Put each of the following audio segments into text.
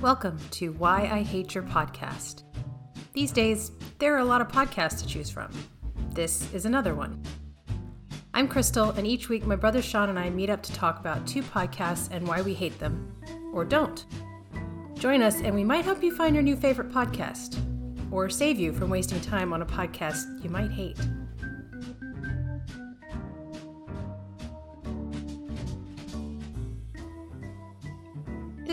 Welcome to Why I Hate Your Podcast. These days, there are a lot of podcasts to choose from. This is another one. I'm Crystal, and each week my brother Sean and I meet up to talk about two podcasts and why we hate them, or don't. Join us, and we might help you find your new favorite podcast, or save you from wasting time on a podcast you might hate.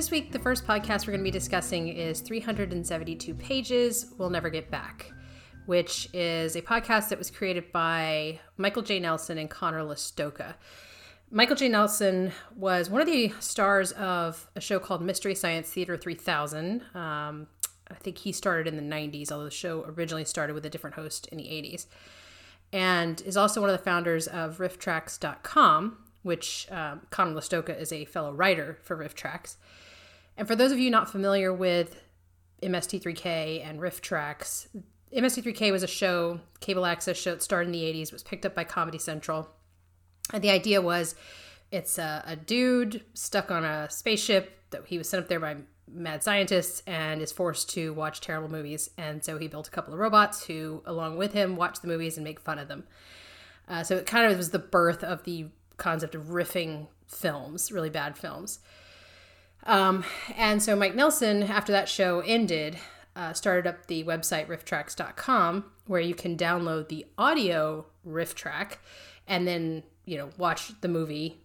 This week, the first podcast we're going to be discussing is 372 Pages We'll Never Get Back, which is a podcast that was created by Michael J. Nelson and Conor Lastowka. Michael J. Nelson was one of the stars of a show called Mystery Science Theater 3000. Um, I think he started in the 90s, although the show originally started with a different host in the 80s. And is also one of the founders of rifftrax.com, which um, Conor Lastowka is a fellow writer for RiffTrax. And for those of you not familiar with MST3K and RiffTrax, MST3K was a show, cable access show that started in the 80s, was picked up by Comedy Central. And the idea was it's a, a dude stuck on a spaceship that he was sent up there by mad scientists and is forced to watch terrible movies. And so he built a couple of robots who, along with him, watch the movies and make fun of them. Uh, so it kind of was the birth of the concept of riffing films, really bad films. Um, and so Mike Nelson, after that show ended, uh, started up the website rifftrax.com where you can download the audio riff track and then, you know, watch the movie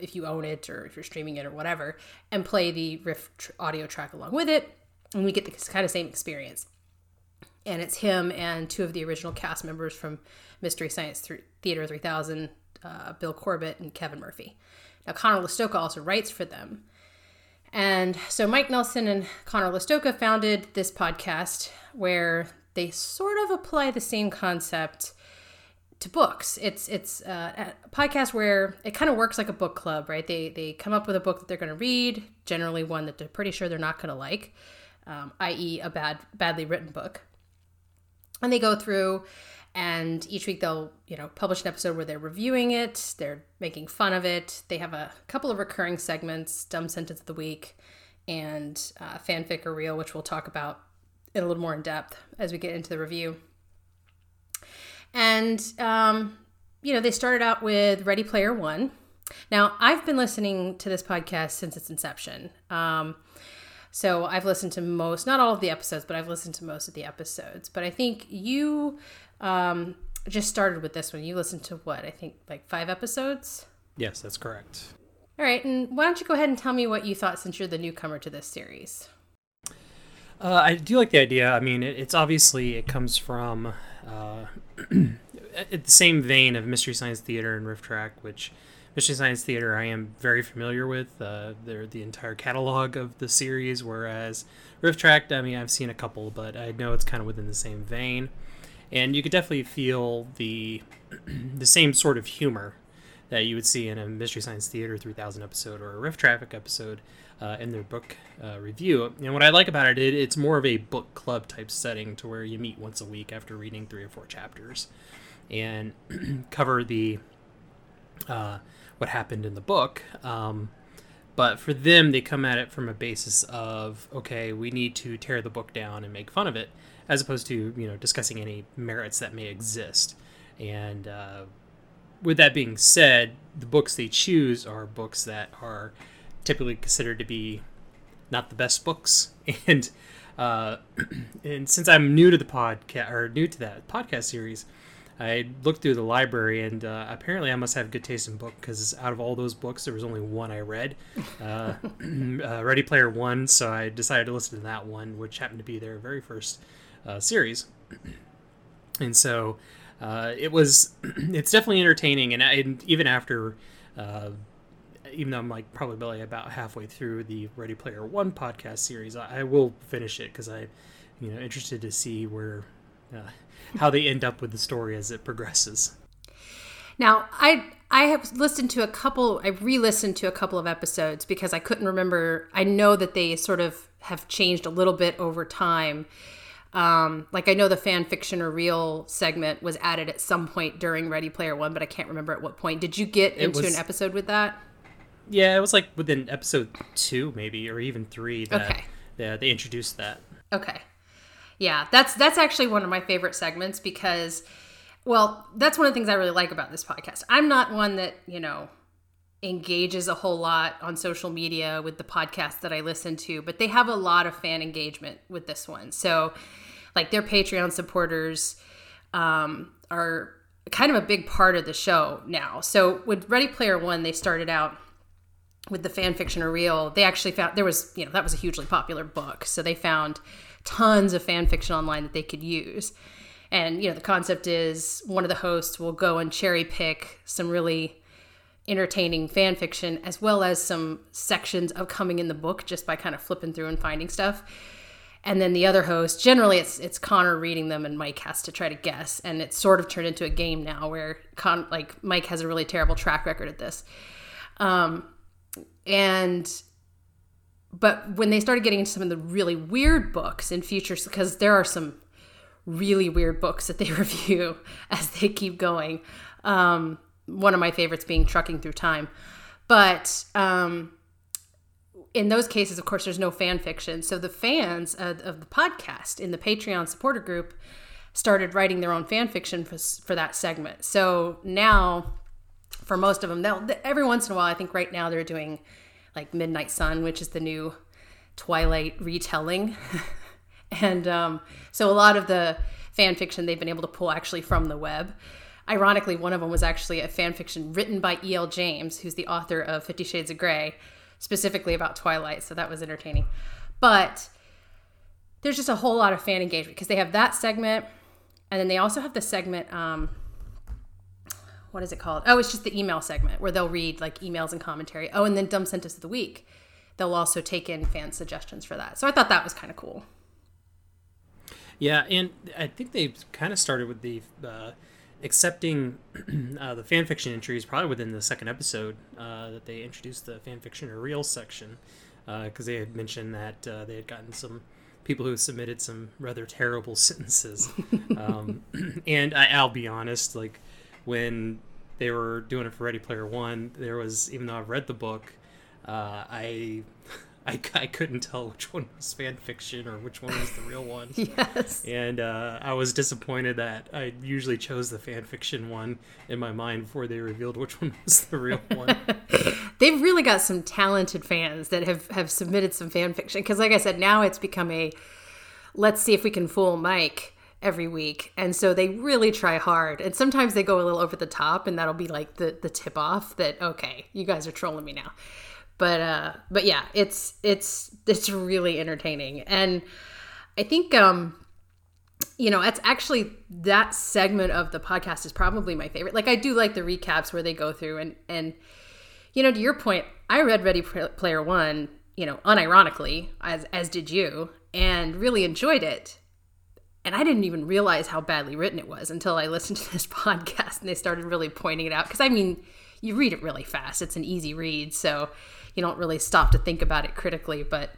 if you own it or if you're streaming it or whatever and play the riff tr- audio track along with it. And we get the kind of same experience. And it's him and two of the original cast members from Mystery Science Th- Theater 3000, uh, Bill Corbett and Kevin Murphy. Now, Conor Lastowka also writes for them. And so Mike Nelson and Conor Lastowka founded this podcast where they sort of apply the same concept to books. It's it's uh, a podcast where it kind of works like a book club, right? They they come up with a book that they're going to read, generally one that they're pretty sure they're not going to like, um, i.e., a bad badly written book, and they go through and each week they'll you know publish an episode where they're reviewing it they're making fun of it. They have a couple of recurring segments dumb sentence of the week and uh, fanfic or real which we'll talk about in a little more in depth as we get into the review. And um, you know they started out with ready player one. Now i've been listening to this podcast since its inception. Um, so I've listened to most, not all of the episodes, but I've listened to most of the episodes. But I think you um, just started with this one. You listened to what? I think like five episodes. Yes, that's correct. All right, and why don't you go ahead and tell me what you thought since you're the newcomer to this series? Uh, I do like the idea. I mean, it, it's obviously it comes from uh, the same vein of Mystery Science Theater and RiffTrax, which Mystery Science Theater I am very familiar with. Uh, they're the entire catalog of the series, whereas RiffTrax, I mean, I've seen a couple, but I know it's kind of within the same vein and you could definitely feel the the same sort of humor that you would see in a Mystery Science Theater 3000 episode or a RiffTrax episode uh, in their book uh, review. And what I like about it, it, it's more of a book club type setting to where you meet once a week after reading three or four chapters and cover the uh, what happened in the book. Um, but for them, they come at it from a basis of okay, we need to tear the book down and make fun of it as opposed to you know discussing any merits that may exist. And uh, with that being said, the books they choose are books that are typically considered to be not the best books. And uh, and since I'm new to the podcast or new to that podcast series, I looked through the library and uh, apparently I must have good taste in book because out of all those books, there was only one I read, uh, uh, Ready Player One. So I decided to listen to that one, which happened to be their very first uh, series. And so uh, it was, it's definitely entertaining. And, and even after, uh, even though I'm like probably about halfway through the Ready Player One podcast series, I, I will finish it because I, you know, interested to see where, uh, how they end up with the story as it progresses. Now, I I have listened to a couple. I re-listened to a couple of episodes because I couldn't remember. I know that they sort of have changed a little bit over time, um, like I know the fan fiction or real segment was added at some point during Ready Player One, but I can't remember at what point. Did you get it into was, an episode with that? Yeah, it was like within episode two, maybe, or even three. That, okay. they, they introduced that. Okay. Yeah, that's that's actually one of my favorite segments because well, that's one of the things I really like about this podcast. I'm not one that, you know, engages a whole lot on social media with the podcast that I listen to, but they have a lot of fan engagement with this one. So, like their Patreon supporters um, are kind of a big part of the show now. So with Ready Player One, they started out with the fan fiction or real. They actually found there was, you know, that was a hugely popular book. So they found tons of fan fiction online that they could use. And, you know, the concept is one of the hosts will go and cherry pick some really entertaining fan fiction as well as some sections of coming in the book just by kind of flipping through and finding stuff. And then the other host, generally it's it's Conor reading them and Mike has to try to guess. And it's sort of turned into a game now where Con like Mike has a really terrible track record at this. Um and but when they started getting into some of the really weird books in futures because there are some really weird books that they review as they keep going. Um, one of my favorites being Trucking Through Time. But um, in those cases, of course, there's no fan fiction. So the fans of, of, the podcast in the Patreon supporter group started writing their own fan fiction for, for that segment. So now, for most of them, every once in a while, I think right now they're doing like Midnight Sun, which is the new Twilight retelling. and um, so a lot of the fan fiction they've been able to pull actually from the web. Ironically, one of them was actually a fan fiction written by E.L. James, who's the author of Fifty Shades of Grey, specifically about Twilight. So that was entertaining. But there's just a whole lot of fan engagement because they have that segment, and then they also have the segment. Um, what is it called? Oh, it's just the email segment where they'll read like emails and commentary. Oh, and then dumb sentence of the week. They'll also take in fan suggestions for that. So I thought that was kind of cool. Yeah, and I think they kind of started with the uh, accepting uh, the fan fiction entries probably within the second episode uh, that they introduced the fan fiction or real section because uh, they had mentioned that uh, they had gotten some people who submitted some rather terrible sentences. um, and I, will be honest, like when they were doing it for Ready Player One, there was even though I've read the book, uh, I I, I couldn't tell which one was fan fiction or which one was the real one. yes. And uh, I was disappointed that I usually chose the fan fiction one in my mind before they revealed which one was the real one. They've really got some talented fans that have, have submitted some fan fiction. Because, like I said, now it's become a let's see if we can fool Mike every week. And so they really try hard. And sometimes they go a little over the top, and that'll be like the, the tip off that, okay, you guys are trolling me now but uh but yeah it's it's it's really entertaining. And i think um you know it's actually that segment of the podcast is probably my favorite. Like i do like the recaps where they go through and and you know to your point i read ready player one you know unironically as as did you and really enjoyed it. And i didn't even realize how badly written it was until i listened to this podcast and they started really pointing it out. Because i mean you read it really fast. It's an easy read. So you don't really stop to think about it critically. But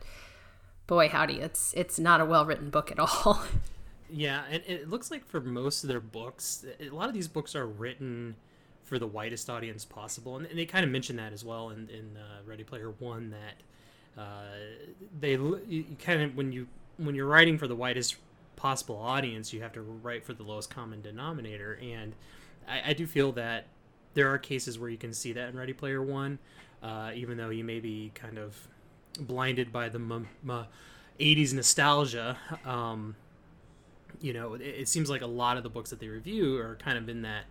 boy, howdy, it's it's not a well written book at all. Yeah, and it looks like for most of their books, a lot of these books are written for the widest audience possible, and they kind of mention that as well in, in uh, Ready Player One that uh, they you kind of when you when you're writing for the widest possible audience, you have to write for the lowest common denominator, and I, I do feel that there are cases where you can see that in Ready Player One, uh, even though you may be kind of blinded by the m- m- 80s nostalgia. Um, you know, it, it, seems like a lot of the books that they review are kind of in that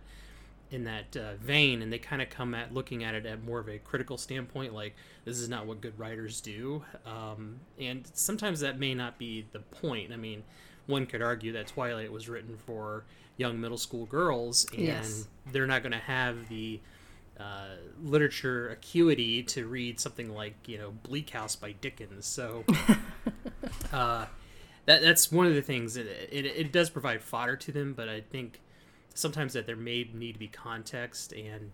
in that uh, vein, and they kind of come at looking at it at more of a critical standpoint, like this is not what good writers do. Um, and sometimes that may not be the point. I mean, one could argue that Twilight was written for young middle school girls, and yes. they're not going to have the uh, literature acuity to read something like you know Bleak House by Dickens. So uh, that that's one of the things. It, it, it does provide fodder to them, but I think sometimes that there may need to be context and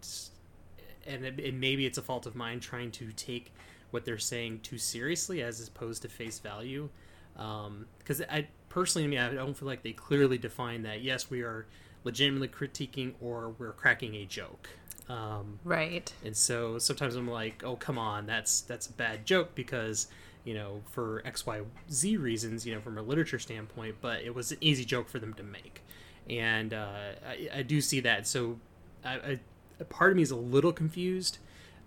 and it, it, maybe it's a fault of mine trying to take what they're saying too seriously as opposed to face value. Because um, I personally, I, mean, I don't feel like they clearly define that. Yes, we are legitimately critiquing or we're cracking a joke. Um, right. And so sometimes I'm like, oh come on, that's that's a bad joke because you know, for X, Y, Z reasons, you know, from a literature standpoint, but it was an easy joke for them to make. And uh, I, I, do see that. So I, I, a part of me is a little confused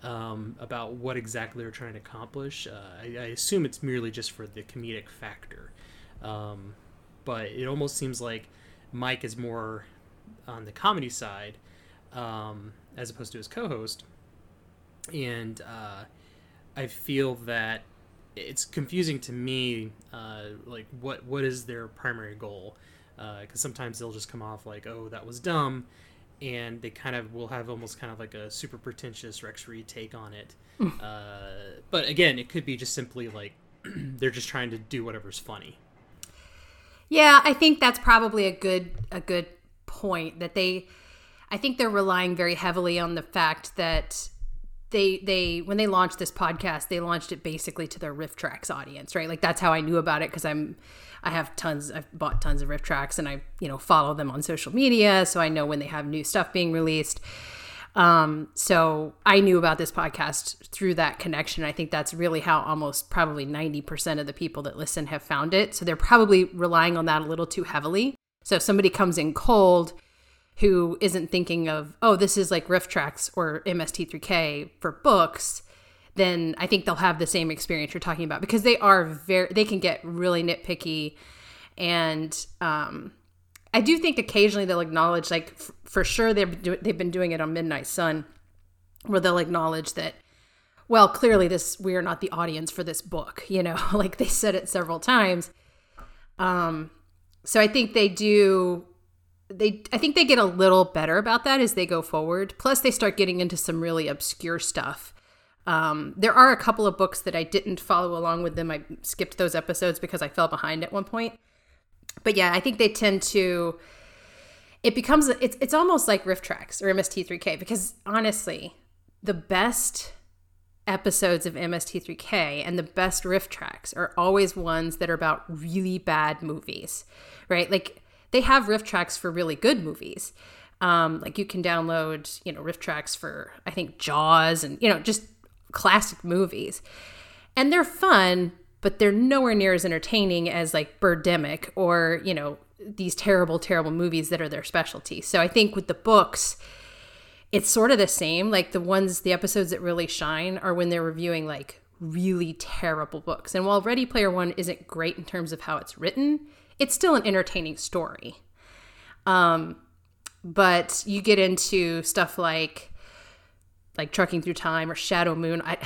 um, about what exactly they're trying to accomplish. Uh, I, I, assume it's merely just for the comedic factor. Um, but it almost seems like Mike is more on the comedy side um, as opposed to his co-host, and uh, I feel that it's confusing to me. Uh, like, what what is their primary goal? Because uh, sometimes they'll just come off like, "Oh, that was dumb," and they kind of will have almost kind of like a super pretentious Rex Reed take on it. uh, but again, it could be just simply like they're just trying to do whatever's funny. Yeah, I think that's probably a good a good point that they I think they're relying very heavily on the fact that they they when they launched this podcast, they launched it basically to their RiffTrax audience, right? Like that's how I knew about it because I'm I have tons I've bought tons of RiffTrax and I, you know, follow them on social media, so I know when they have new stuff being released. Um, so I knew about this podcast through that connection. I think that's really how almost probably 90% of the people that listen have found it. So they're probably relying on that a little too heavily. So if somebody comes in cold who isn't thinking of, oh, this is like RiffTrax or MST3K for books, then I think they'll have the same experience you're talking about because they are very, they can get really nitpicky. And um, I do think occasionally they'll acknowledge, like, f- for sure they've, do- they've been doing it on Midnight Sun, where they'll acknowledge that, well, clearly this, we are not the audience for this book, you know, like they said it several times. Um, so I think they do they I think they get a little better about that as they go forward. Plus, they start getting into some really obscure stuff. Um, there are a couple of books that I didn't follow along with them. I skipped those episodes because I fell behind at one point. But yeah, I think they tend to. It becomes it's it's almost like RiffTrax or MST3K because honestly, the best episodes of MST3K and the best RiffTrax are always ones that are about really bad movies, right? Like they have riff tracks for really good movies. Um, like you can download, you know, RiffTrax for I think Jaws and you know just classic movies, and they're fun, but they're nowhere near as entertaining as like Birdemic or you know these terrible, terrible movies that are their specialty. So I think with the books, it's sort of the same. Like the ones, the episodes that really shine are when they're reviewing like really terrible books. And while Ready Player One isn't great in terms of how it's written, it's still an entertaining story. Um, but you get into stuff like like Trucking Through Time or Shadow Moon. I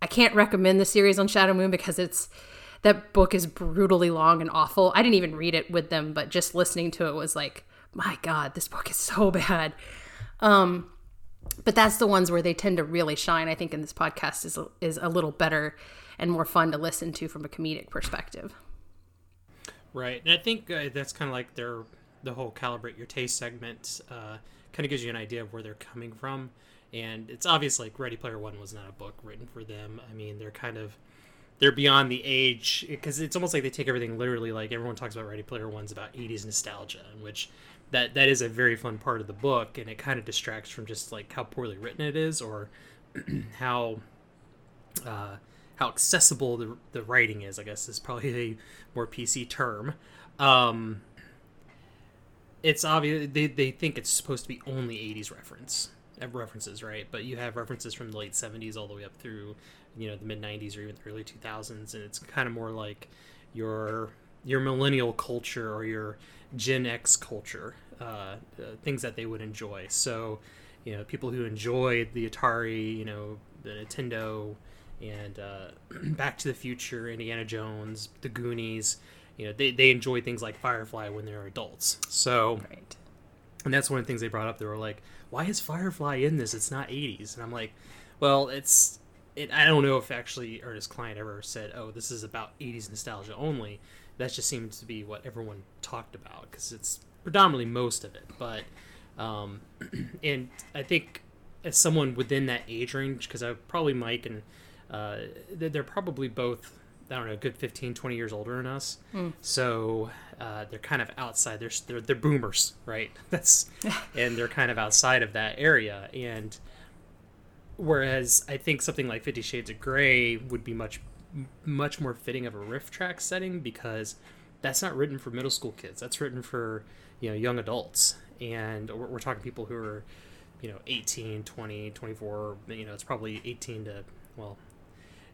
I can't recommend the series on Shadow Moon because it's that book is brutally long and awful. I didn't even read it with them, but just listening to it was like, my God, this book is so bad. Um, but that's the ones where they tend to really shine. I think in this podcast is is a little better and more fun to listen to from a comedic perspective. Right, and I think uh, that's kind of like their the whole calibrate your taste segment. Uh, kind of gives you an idea of where they're coming from, and it's obvious like Ready Player One was not a book written for them. I mean, they're kind of they're beyond the age because it's almost like they take everything literally. Like everyone talks about Ready Player One's about '80s nostalgia, in which that that is a very fun part of the book, and it kind of distracts from just like how poorly written it is or how. Uh, how accessible the, the writing is. I guess is probably a more PC term. Um, it's obvious they, they think it's supposed to be only 80s reference uh, references, right? But you have references from the late 70s all the way up through you know the mid 90s or even the early 2000s, and it's kind of more like your your millennial culture or your Gen X culture, uh, uh, things that they would enjoy. So, you know, people who enjoy the Atari, you know, the Nintendo, and uh, Back to the Future, Indiana Jones, The Goonies. You know, they, they enjoy things like Firefly when they're adults. So, right. and that's one of the things they brought up. They were like, "Why is Firefly in this? It's not '80s." And I'm like, "Well, it's it, I don't know if actually Ernest Cline ever said, "Oh, this is about '80s nostalgia only." That just seems to be what everyone talked about because it's predominantly most of it. But um, and I think as someone within that age range, because I probably Mike and uh, they're probably both I don't know, a good 15, 20 years older than us. Mm. So uh, they're kind of outside. They're, they're, they're boomers, right? That's and they're kind of outside of that area. And whereas I think something like Fifty Shades of Grey would be much much more fitting of a riff track setting because that's not written for middle school kids. That's written for you know young adults, and we're, we're talking people who are you know 18, 20, 24. You know, it's probably 18 to well,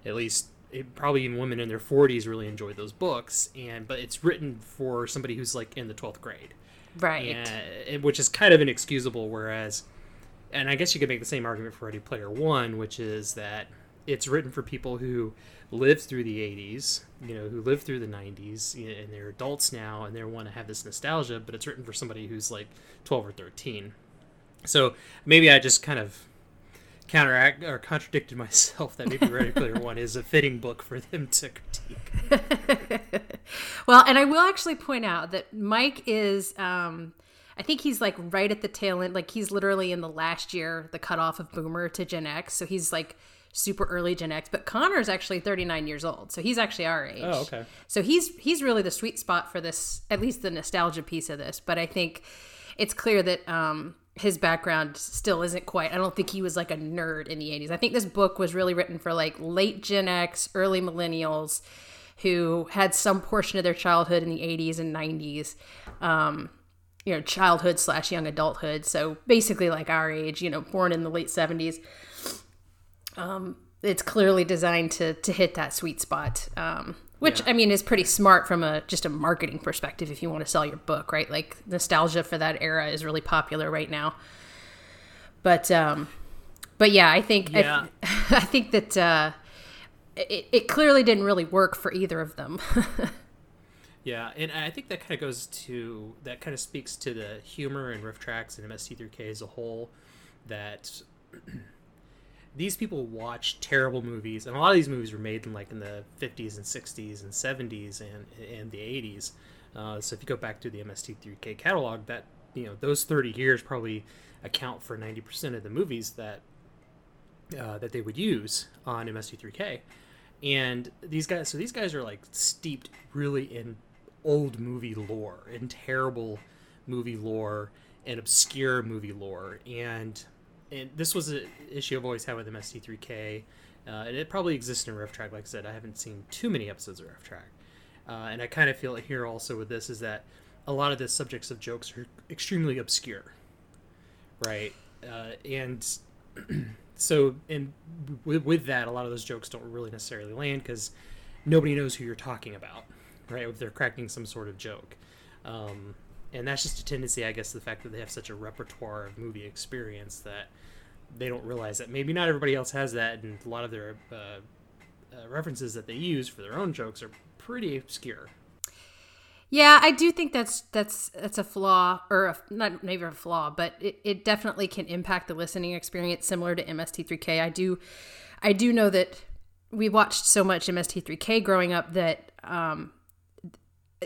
at least it, probably even women in their 40s really enjoyed those books and but it's written for somebody who's like in the 12th grade. Right. And, which is kind of inexcusable whereas and i guess you could make the same argument for ready player one which is that it's written for people who lived through the 80s you know who lived through the 90s and they're adults now and they want to have this nostalgia but it's written for somebody who's like 12 or 13 so maybe i just kind of counteract or contradicted myself that maybe Ready Player One is a fitting book for them to critique. well, and I will actually point out that Mike is. Um, I think he's like right at the tail end. Like he's literally in the last year, the cutoff of Boomer to Gen X. So he's like super early Gen X. But Conor's actually 39 years old, so he's actually our age. Oh, okay. So he's he's really the sweet spot for this, at least the nostalgia piece of this. But I think it's clear that um, his background still isn't quite. I don't think he was like a nerd in the 80s. I think this book was really written for like late Gen X, early millennials who had some portion of their childhood in the 80s and 90s. Um, you know, childhood slash young adulthood. So basically, like our age, you know, born in the late 70s. Um, it's clearly designed to to hit that sweet spot. Um, which yeah. I mean is pretty smart from a just a marketing perspective if you want to sell your book, right? Like nostalgia for that era is really popular right now. But um but yeah, I think yeah. I, I think that uh it, it clearly didn't really work for either of them. yeah, and I think that kind of goes to that kind of speaks to the humor in RiffTrax and MST3K as a whole that these people watch terrible movies, and a lot of these movies were made in like in the 50s and 60s and 70s and and the 80s. Uh, so if you go back to the MST3K catalog, that you know those 30 years probably account for 90% of the movies that uh, that they would use on MST3K. And these guys, so these guys are like steeped really in old movie lore, in terrible movie lore, and obscure movie lore, and and this was an issue I've always had with MST3K, uh, and it probably exists in RiffTrax. Like I said, I haven't seen too many episodes of RiffTrax, uh, and I kind of feel it here also with this is that a lot of the subjects of jokes are extremely obscure, right? Uh, and so, and with, with that, a lot of those jokes don't really necessarily land because nobody knows who you're talking about, right? If they're cracking some sort of joke. Um, and that's just a tendency, I guess, the fact that they have such a repertoire of movie experience that they don't realize that maybe not everybody else has that, and a lot of their uh, uh, references that they use for their own jokes are pretty obscure. Yeah, I do think that's that's that's a flaw, or a, not maybe a flaw, but it, it definitely can impact the listening experience, similar to MST3K. I do, I do know that we watched so much MST3K growing up that um,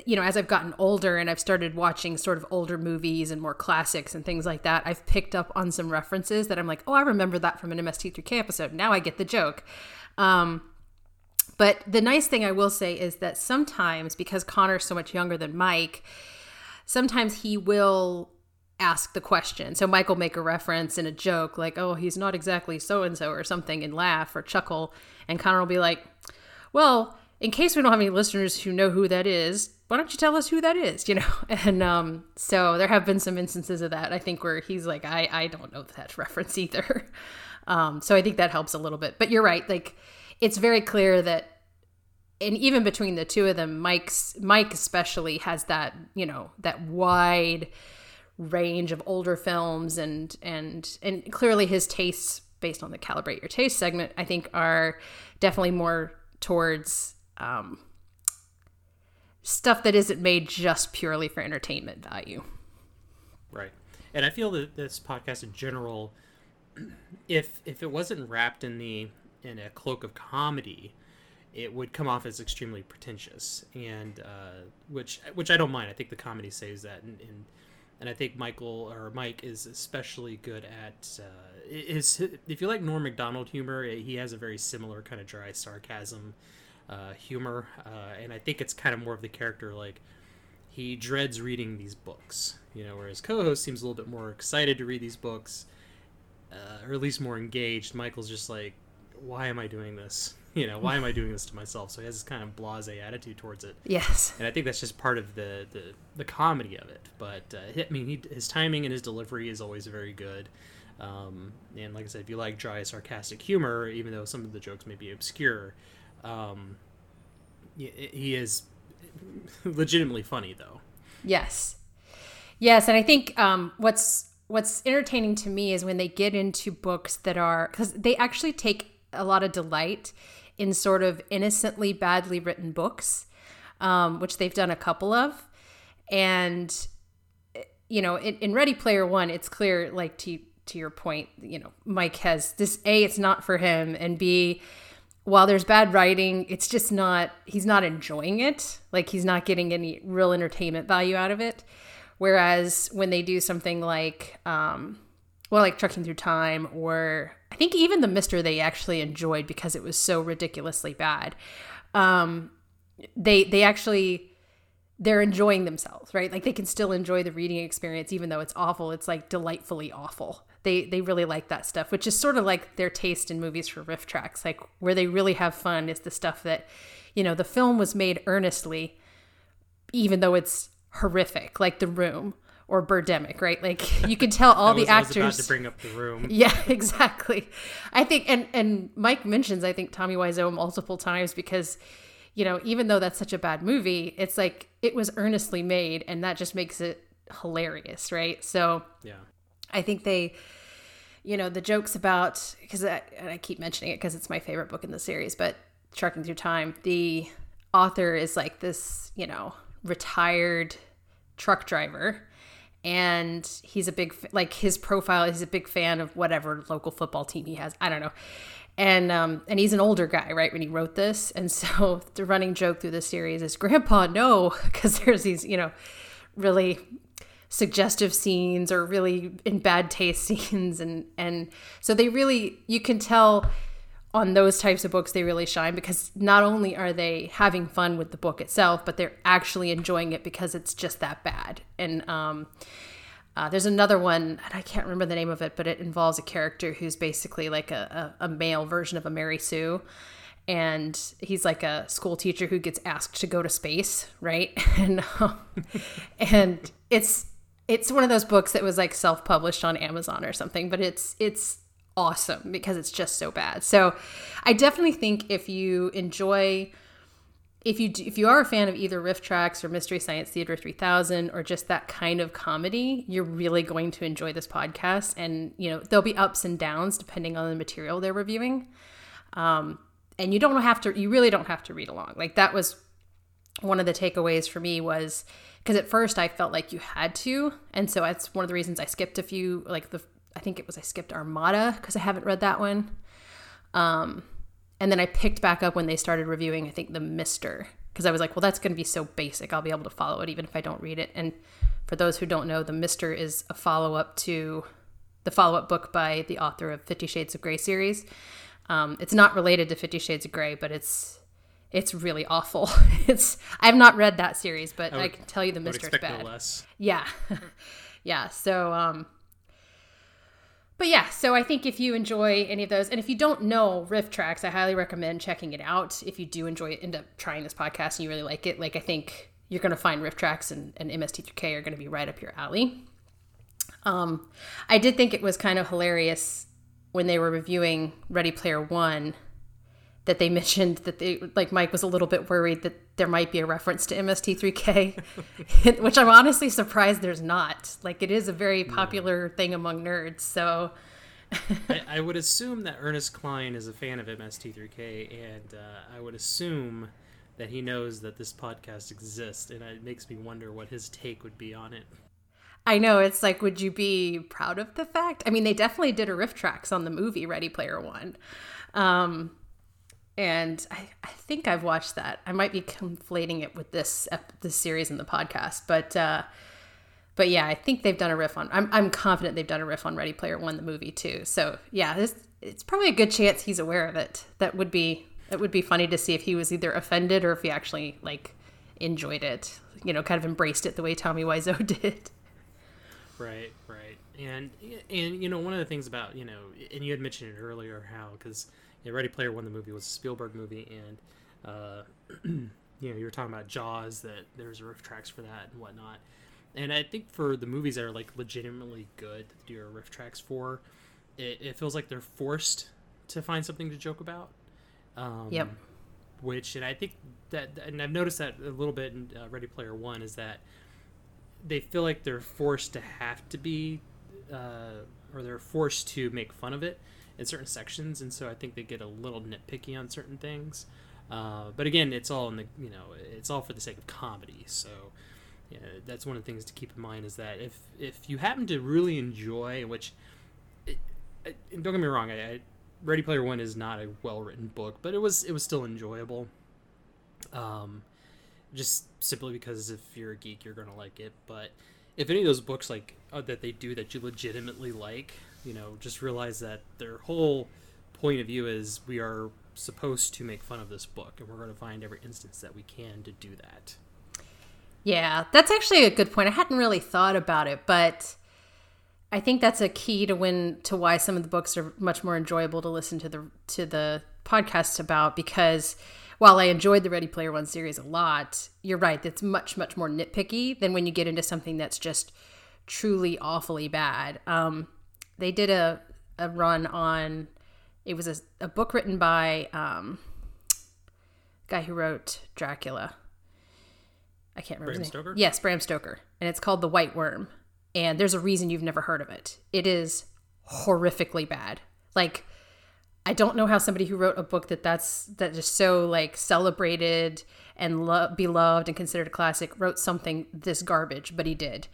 you know, as I've gotten older and I've started watching sort of older movies and more classics and things like that, I've picked up on some references that I'm like, oh, I remember that from an MST3K episode. Now I get the joke. Um, but the nice thing I will say is that sometimes, because Conor's so much younger than Mike, sometimes he will ask the question. So Mike will make a reference in a joke, like, oh, he's not exactly so and so or something, and laugh or chuckle. And Conor will be like, well, in case we don't have any listeners who know who that is, why don't you tell us who that is? You know, and um, so there have been some instances of that. I think where he's like, I I don't know that reference either. um, so I think that helps a little bit. But you're right. Like, it's very clear that, and even between the two of them, Mike's Mike especially has that you know that wide range of older films and and and clearly his tastes based on the calibrate your taste segment i think are definitely more towards um, stuff that isn't made just purely for entertainment value. Right. And I feel that this podcast in general, if if it wasn't wrapped in the in a cloak of comedy, it would come off as extremely pretentious, and uh, which which I don't mind. I think the comedy saves that, and, and and I think Michael or Mike is especially good at uh, is if you like Norm Macdonald humor, he has a very similar kind of dry sarcasm uh, humor, uh, and I think it's kind of more of the character like he dreads reading these books, you know, whereas co-host seems a little bit more excited to read these books, uh, or at least more engaged. Michael's just like, why am I doing this? you know, why am I doing this to myself? So he has this kind of blasé attitude towards it. Yes. And I think that's just part of the the, the comedy of it. But uh, I mean, he, his timing and his delivery is always very good. Um, and like I said, if you like dry, sarcastic humor, even though some of the jokes may be obscure, um, he, is legitimately funny, though. Yes. Yes, and I think um, what's what's entertaining to me is when they get into books that are because they actually take a lot of delight in sort of innocently badly written books, um, which they've done a couple of, and you know, in, in Ready Player One, it's clear, like to to your point, you know, Mike has this a it's not for him, and b while there's bad writing, it's just not he's not enjoying it. Like he's not getting any real entertainment value out of it. Whereas when they do something like, um, well, like Trucking Through Time, or I think even The Mister, they actually enjoyed because it was so ridiculously bad. Um, they they actually they're enjoying themselves, right? Like they can still enjoy the reading experience even though it's awful. It's like delightfully awful. They they really like that stuff, which is sort of like their taste in movies for riff tracks. Like where they really have fun is the stuff that, you know, the film was made earnestly, even though it's horrific, like The Room or Birdemic, right? Like you can tell all was, the actors. I was about to bring up The Room. Yeah, exactly. I think, and and Mike mentions I think Tommy Wiseau multiple times because, you know, even though that's such a bad movie, it's like it was earnestly made, and that just makes it hilarious, right? So yeah, I think they. You know the jokes about because I, I keep mentioning it because it's my favorite book in the series, but Trucking Through Time, the author is like this, you know, retired truck driver and he's a big like his profile he's a big fan of whatever local football team he has i don't know and um and he's an older guy right when he wrote this and so the running joke through the series is grandpa no because there's these you know really suggestive scenes or really in bad taste scenes. And and so they really you can tell on those types of books they really shine because not only are they having fun with the book itself but they're actually enjoying it because it's just that bad. And um, uh, there's another one and i can't remember the name of it but it involves a character who's basically like a, a, a male version of a mary sue. And he's like a school teacher who gets asked to go to space right? And um, and it's it's one of those books that was like self-published on amazon or something but it's it's awesome because it's just so bad. So I definitely think if you enjoy if you do, if you are a fan of either RiffTrax or Mystery Science Theater 3000 or just that kind of comedy, you're really going to enjoy this podcast and you know, there'll be ups and downs depending on the material they're reviewing. Um, and you don't have to you really don't have to read along. Like that was one of the takeaways for me was because at first I felt like you had to, and so that's one of the reasons I skipped a few like the I think it was I skipped Armada because I haven't read that one. Um, and then I picked back up when they started reviewing, I think, The Mister, because I was like, well, that's going to be so basic. I'll be able to follow it even if I don't read it. And for those who don't know, The Mister is a follow up to the follow up book by the author of Fifty Shades of Grey series. Um, it's not related to Fifty Shades of Grey, but it's it's really awful. it's I've not read that series, but I, would, I can tell you The Mister is bad. No yeah, yeah. So um, but yeah, so I think if you enjoy any of those, and if you don't know RiffTrax, I highly recommend checking it out. If you do enjoy it, end up trying this podcast and you really like it, like I think you're going to find RiffTrax and, and MST3K are going to be right up your alley. Um, I did think it was kind of hilarious when they were reviewing Ready Player One that they mentioned that they like Mike was a little bit worried that there might be a reference to MST3K, which I'm honestly surprised there's not. Like it is a very popular yeah. thing among nerds, so. I, I, would assume that Ernest Cline is a fan of MST3K, and uh, I would assume that he knows that this podcast exists, and it makes me wonder what his take would be on it. I know it's like, would you be proud of the fact? I mean, they definitely did a RiffTrax on the movie Ready Player One. Um, and I, I think I've watched that. I might be conflating it with this this series in the podcast, but uh, but yeah, I think they've done a riff on. I'm I'm confident they've done a riff on Ready Player One, the movie too. So yeah, this, it's probably a good chance he's aware of it. That would be it would be funny to see if he was either offended or if he actually like enjoyed it. You know, kind of embraced it the way Tommy Wiseau did. Right, right, and and you know one of the things about you know, and you had mentioned it earlier how because Yeah, Ready Player One, the movie was a Spielberg movie, and uh, you know you were talking about Jaws that there's riff tracks for that and whatnot. And I think for the movies that are like legitimately good to do a RiffTrax for, it, it feels like they're forced to find something to joke about. Um, Yep. Which, and I think that, and I've noticed that a little bit in uh, Ready Player One is that they feel like they're forced to have to be, uh, or they're forced to make fun of it in certain sections, and so I think they get a little nitpicky on certain things. Uh, but again, it's all in the you know it's all for the sake of comedy. So that's one of the things to keep in mind is that if if you happen to really enjoy, which it, it, don't get me wrong, I, I, Ready Player One is not a well written book, but it was it was still enjoyable. Um, just simply because if you're a geek, you're gonna like it. But if any of those books like uh, that they do that you legitimately like, you know, just realize that their whole point of view is we are supposed to make fun of this book, and we're going to find every instance that we can to do that. Yeah, that's actually a good point. I hadn't really thought about it, but I think that's a key to when to why some of the books are much more enjoyable to listen to the to the podcast about because while I enjoyed the Ready Player One series a lot, you're right, it's much much more nitpicky than when you get into something that's just truly awfully bad. Um, they did a a run on it was a, a book written by um, guy who wrote Dracula. I can't remember. Bram. Stoker? Yes, Bram Stoker, and it's called The White Worm. And there's a reason you've never heard of it. It is horrifically bad. Like, I don't know how somebody who wrote a book that that's that is so like celebrated and lo- beloved and considered a classic wrote something this garbage, but he did.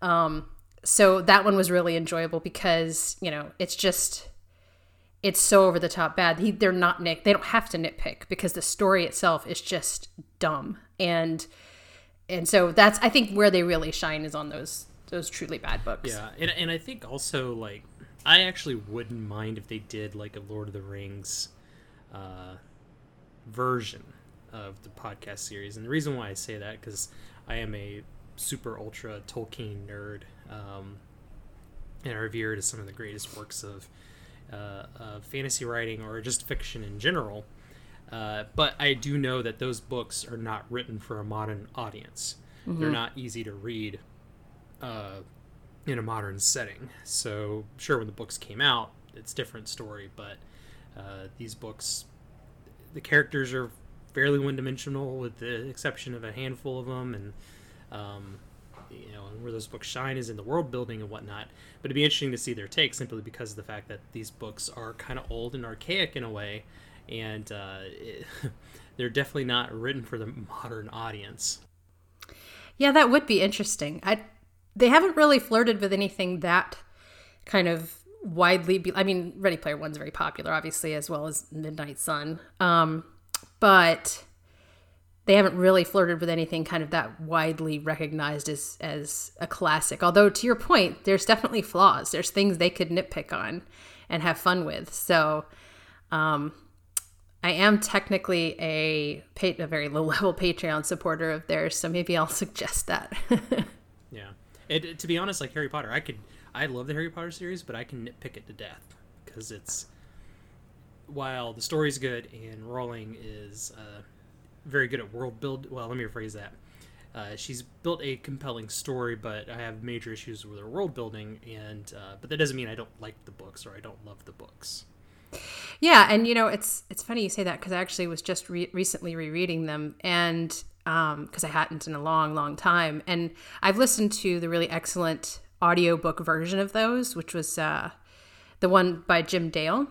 Um, so that one was really enjoyable because you know it's just it's so over the top bad. He, they're not nick. They don't have to nitpick because the story itself is just dumb and and so that's I think where they really shine is on those those truly bad books. Yeah, and, and I think also like I actually wouldn't mind if they did like a Lord of the Rings uh, version of the podcast series, and the reason why I say that because I am a super ultra Tolkien nerd, um, and I revere it as some of the greatest works of uh, of fantasy writing or just fiction in general. Uh, but I do know that those books are not written for a modern audience. They're not easy to read uh, in a modern setting. So, sure, when the books came out, it's a different story. But uh, these books, the characters are fairly one-dimensional, with the exception of a handful of them, and um, you know, and where those books shine is in the world building and whatnot. But it'd be interesting to see their take simply because of the fact that these books are kind of old and archaic in a way, and uh, it, they're definitely not written for the modern audience. Yeah, that would be interesting. I they haven't really flirted with anything that kind of widely be, I mean, Ready Player One's very popular obviously as well as Midnight Sun. Um, but they haven't really flirted with anything kind of that widely recognized as as a classic. Although to your point, there's definitely flaws. There's things they could nitpick on and have fun with. So um I am technically a a very low level Patreon supporter of theirs, so maybe I'll suggest that. Yeah. It, to be honest, like Harry Potter, I could I love the Harry Potter series, but I can nitpick it to death because it's while the story's good and Rowling is uh, very good at world build. Well, let me rephrase that. Uh, she's built a compelling story, but I have major issues with her world building, and uh, but that doesn't mean I don't like the books or I don't love the books. yeah, and you know it's it's funny you say that because I actually was just re- recently rereading them, and because I hadn't in a long, long time, and I've listened to the really excellent audiobook version of those, which was uh, the one by Jim Dale,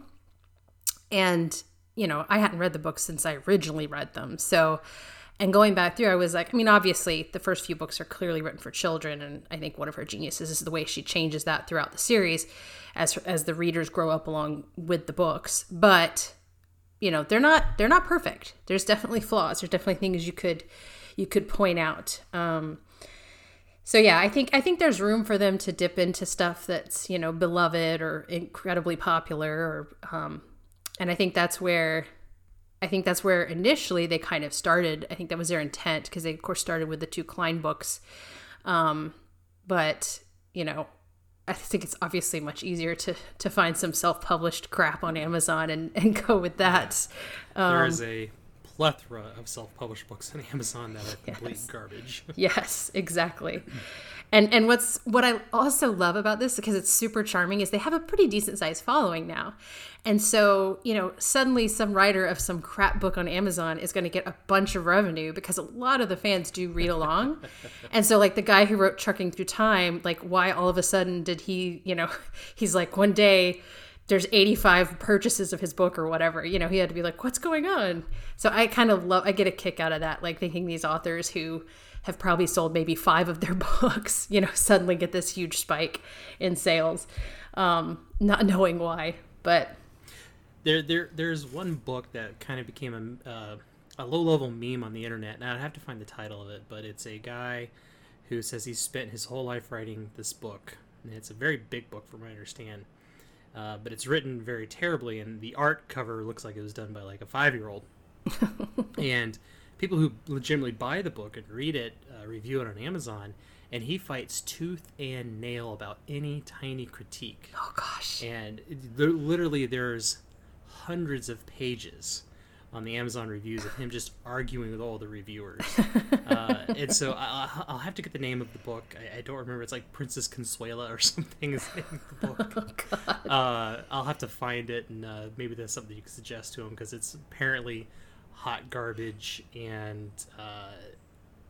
and you know I hadn't read the books since I originally read them, so. And going back through, I was like, I mean, obviously, the first few books are clearly written for children, and I think one of her geniuses is the way she changes that throughout the series, as as the readers grow up along with the books. But you know, they're not they're not perfect. There's definitely flaws. There's definitely things you could you could point out. Um, so yeah, I think I think there's room for them to dip into stuff that's you know beloved or incredibly popular, or um, and I think that's where I think that's where initially they kind of started. I think that was their intent because they, of course, started with the two Cline books. Um, but, you know, I think it's obviously much easier to to find some self published crap on Amazon and and go with that. Um, there is a plethora of self published books on Amazon that are complete yes. garbage. yes, exactly. And and what's what I also love about this because it's super charming is they have a pretty decent sized following now. And so, you know, suddenly some writer of some crap book on Amazon is going to get a bunch of revenue because a lot of the fans do read along. and so like the guy who wrote Trucking Through Time, like why all of a sudden did he, you know, he's like one day there's 85 purchases of his book or whatever you know he had to be like what's going on so i kind of love i get a kick out of that like thinking these authors who have probably sold maybe five of their books, you know, suddenly get this huge spike in sales, um, not knowing why. But there, there, there's one book that kind of became a, uh, a low level meme on the internet. Now I'd have to find the title of it, but it's a guy who says he spent his whole life writing this book. And it's a very big book, from what I understand. Uh, but it's written very terribly, and the art cover looks like it was done by like a five year old. and people who legitimately buy the book and read it, uh, review it on Amazon, and he fights tooth and nail about any tiny critique. Oh gosh! And literally, there's hundreds of pages on the Amazon reviews of him just arguing with all the reviewers. uh, and so I, will have to get the name of the book. I, I, don't remember. It's like Princess Consuela or something is the name of the book. Oh, uh, I'll have to find it, and uh, maybe that's something you can suggest to him because it's apparently hot garbage, and uh,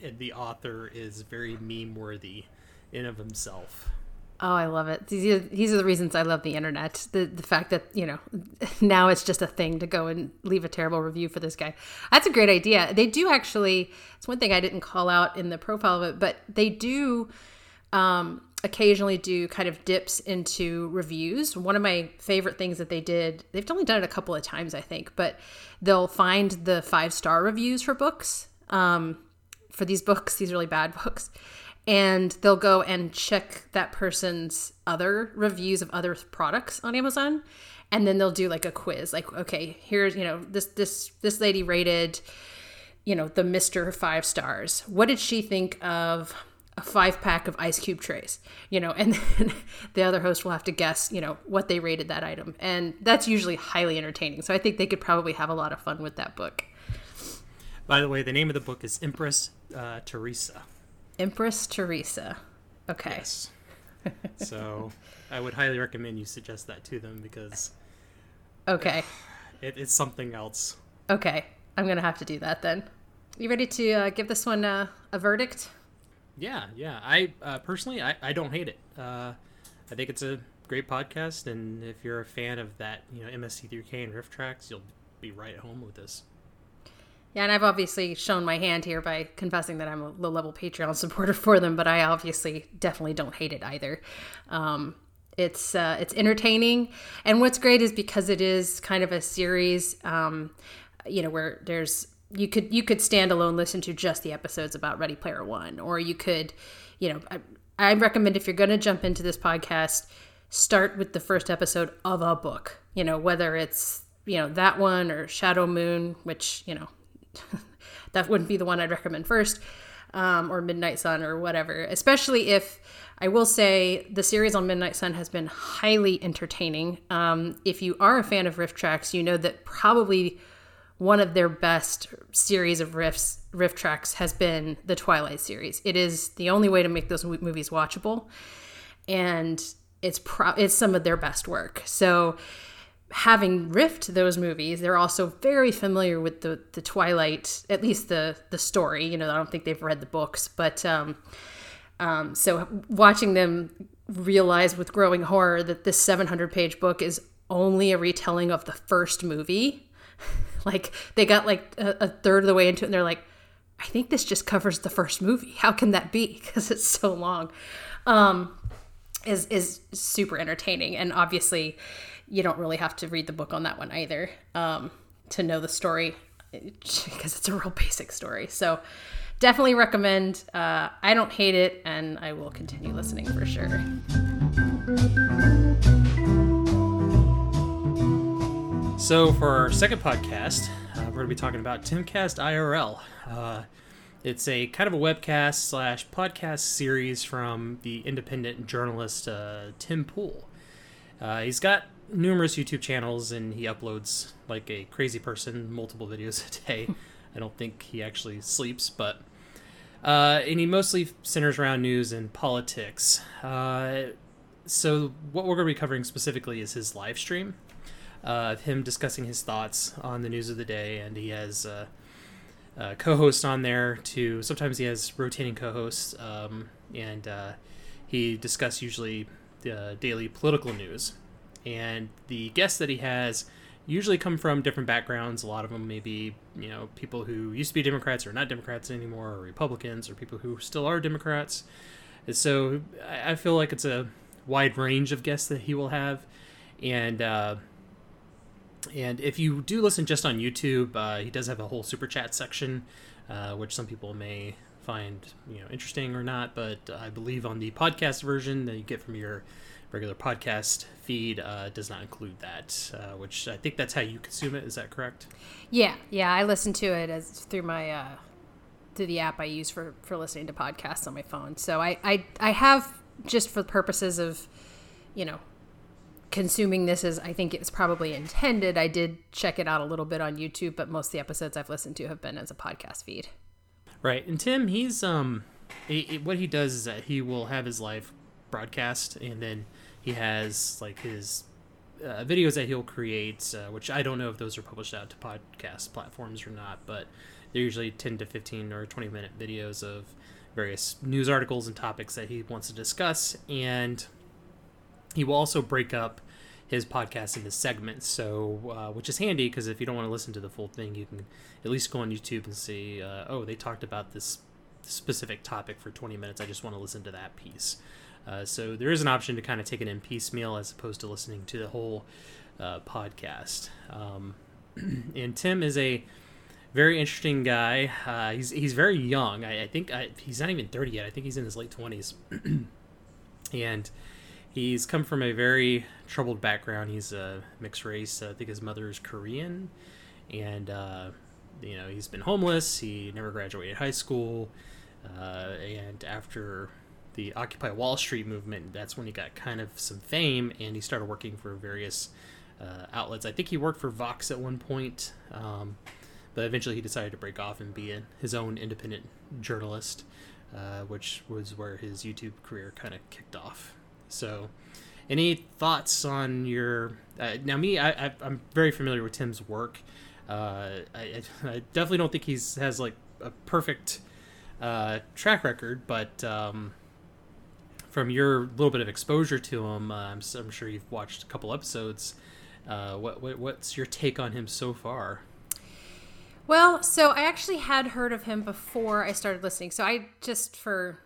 and the author is very meme worthy in of himself. Oh, I love it. These are, these are the reasons I love the internet. The the fact that, you know, now it's just a thing to go and leave a terrible review for this guy. That's a great idea. They do actually, it's one thing I didn't call out in the profile of it, but they do um, occasionally do kind of dips into reviews. One of my favorite things that they did, they've only done it a couple of times, I think, but they'll find the five star reviews for books, um, for these books, these really bad books, and they'll go and check that person's other reviews of other products on Amazon. And then they'll do like a quiz, like, okay, here's, you know, this, this, this lady rated, you know, the Mr. Five Stars. What did she think of a five pack of ice cube trays, you know, and then the other host will have to guess, you know, what they rated that item. And that's usually highly entertaining. So I think they could probably have a lot of fun with that book. By the way, the name of the book is Empress uh, Theresa. Empress Theresa. Okay. Yes. so I would highly recommend you suggest that to them because. Okay. It, it's something else. Okay. I'm going to have to do that then. You ready to uh, give this one uh, a verdict? Yeah, yeah. I uh, personally, I, I don't hate it. Uh, I think it's a great podcast, and if you're a fan of that, you know, MST3K and RiffTrax, you'll be right at home with this. Yeah, and I've obviously shown my hand here by confessing that I'm a low level Patreon supporter for them, but I obviously definitely don't hate it either. Um, it's uh, it's entertaining, and what's great is because it is kind of a series, um, you know, where there's you could you could stand alone listen to just the episodes about Ready Player One, or you could, you know, I, I recommend if you're going to jump into this podcast, start with the first episode of a book. You know, whether it's you know that one or Shadow Moon, which you know that wouldn't be the one I'd recommend first, um, or Midnight Sun or whatever. Especially if I will say the series on Midnight Sun has been highly entertaining. Um, if you are a fan of RiffTrax, you know that probably one of their best series of riffs RiffTrax has been the Twilight series. It is the only way to make those movies watchable, and it's pro- it's some of their best work. So, having riffed those movies, they're also very familiar with the the Twilight, at least the the story. You know, I don't think they've read the books, but um, um, so watching them realize with growing horror that this 700 page book is only a retelling of the first movie like they got like a, a third of the way into it and they're like, I think this just covers the first movie. How can that be? Because it's so long. Um, is is super entertaining and obviously you don't really have to read the book on that one either um, to know the story because it's a real basic story. So definitely recommend. Uh, I don't hate it, and I will continue listening for sure. So, for our second podcast, uh, we're going to be talking about Timcast IRL. Uh, It's a kind of a webcast slash podcast series from the independent journalist uh, Tim Pool. Uh, he's got numerous YouTube channels and he uploads like a crazy person multiple videos a day. I don't think he actually sleeps, but uh, and he mostly centers around news and politics. Uh, so what we're going to be covering specifically is his live stream uh, of him discussing his thoughts on the news of the day, and he has uh, uh, co-hosts on there too. Sometimes he has rotating co-hosts, um, and uh, he discusses usually the daily political news. And the guests that he has usually come from different backgrounds. A lot of them may be, you know, people who used to be Democrats or not Democrats anymore, or Republicans, or people who still are Democrats. And so I feel like it's a wide range of guests that he will have, and uh, and if you do listen just on YouTube, uh, he does have a whole super chat section, uh, which some people may find you know interesting or not. But I believe on the podcast version that you get from your regular podcast feed uh, does not include that, uh, which I think that's how you consume it. Is that correct? Yeah, yeah. I listen to it as through my uh, through the app I use for for listening to podcasts on my phone. So I I, I have just for the purposes of you know consuming this as I think it's probably intended. I did check it out a little bit on YouTube, but most of the episodes I've listened to have been as a podcast feed. Right, and Tim, he's um, he, what he does is that he will have his live broadcast, and then he has like his uh, videos that he'll create, uh, which I don't know if those are published out to podcast platforms or not, but they're usually 10 to 15 or 20 minute videos of various news articles and topics that he wants to discuss. And he will also break up his podcast into segments, so uh, which is handy because if you don't want to listen to the full thing, you can at least go on YouTube and see, uh, oh, they talked about this specific topic for 20 minutes. I just want to listen to that piece. Uh, so there is an option to kind of take it in piecemeal as opposed to listening to the whole uh, podcast. Um, and Tim is a very interesting guy. Uh, he's he's very young. I, I think I, he's not even 30 yet. I think he's in his late 20s, and he's come from a very troubled background. He's a mixed race. I think his mother is Korean, and uh, you know he's been homeless. He never graduated high school, uh, and after the Occupy Wall Street movement, that's when he got kind of some fame, and he started working for various uh, outlets. I think he worked for Vox at one point, um, but eventually he decided to break off and be his own independent journalist, uh, which was where his YouTube career kind of kicked off. So, any thoughts on your? Uh, now, me, I, I, am very familiar with Tim's work. Uh, I, I, definitely don't think he's has like a perfect uh, track record, but um, from your little bit of exposure to him, uh, I'm, I'm, sure you've watched a couple episodes. Uh, what, what what's your take on him so far? Well, so I actually had heard of him before I started listening. So I just for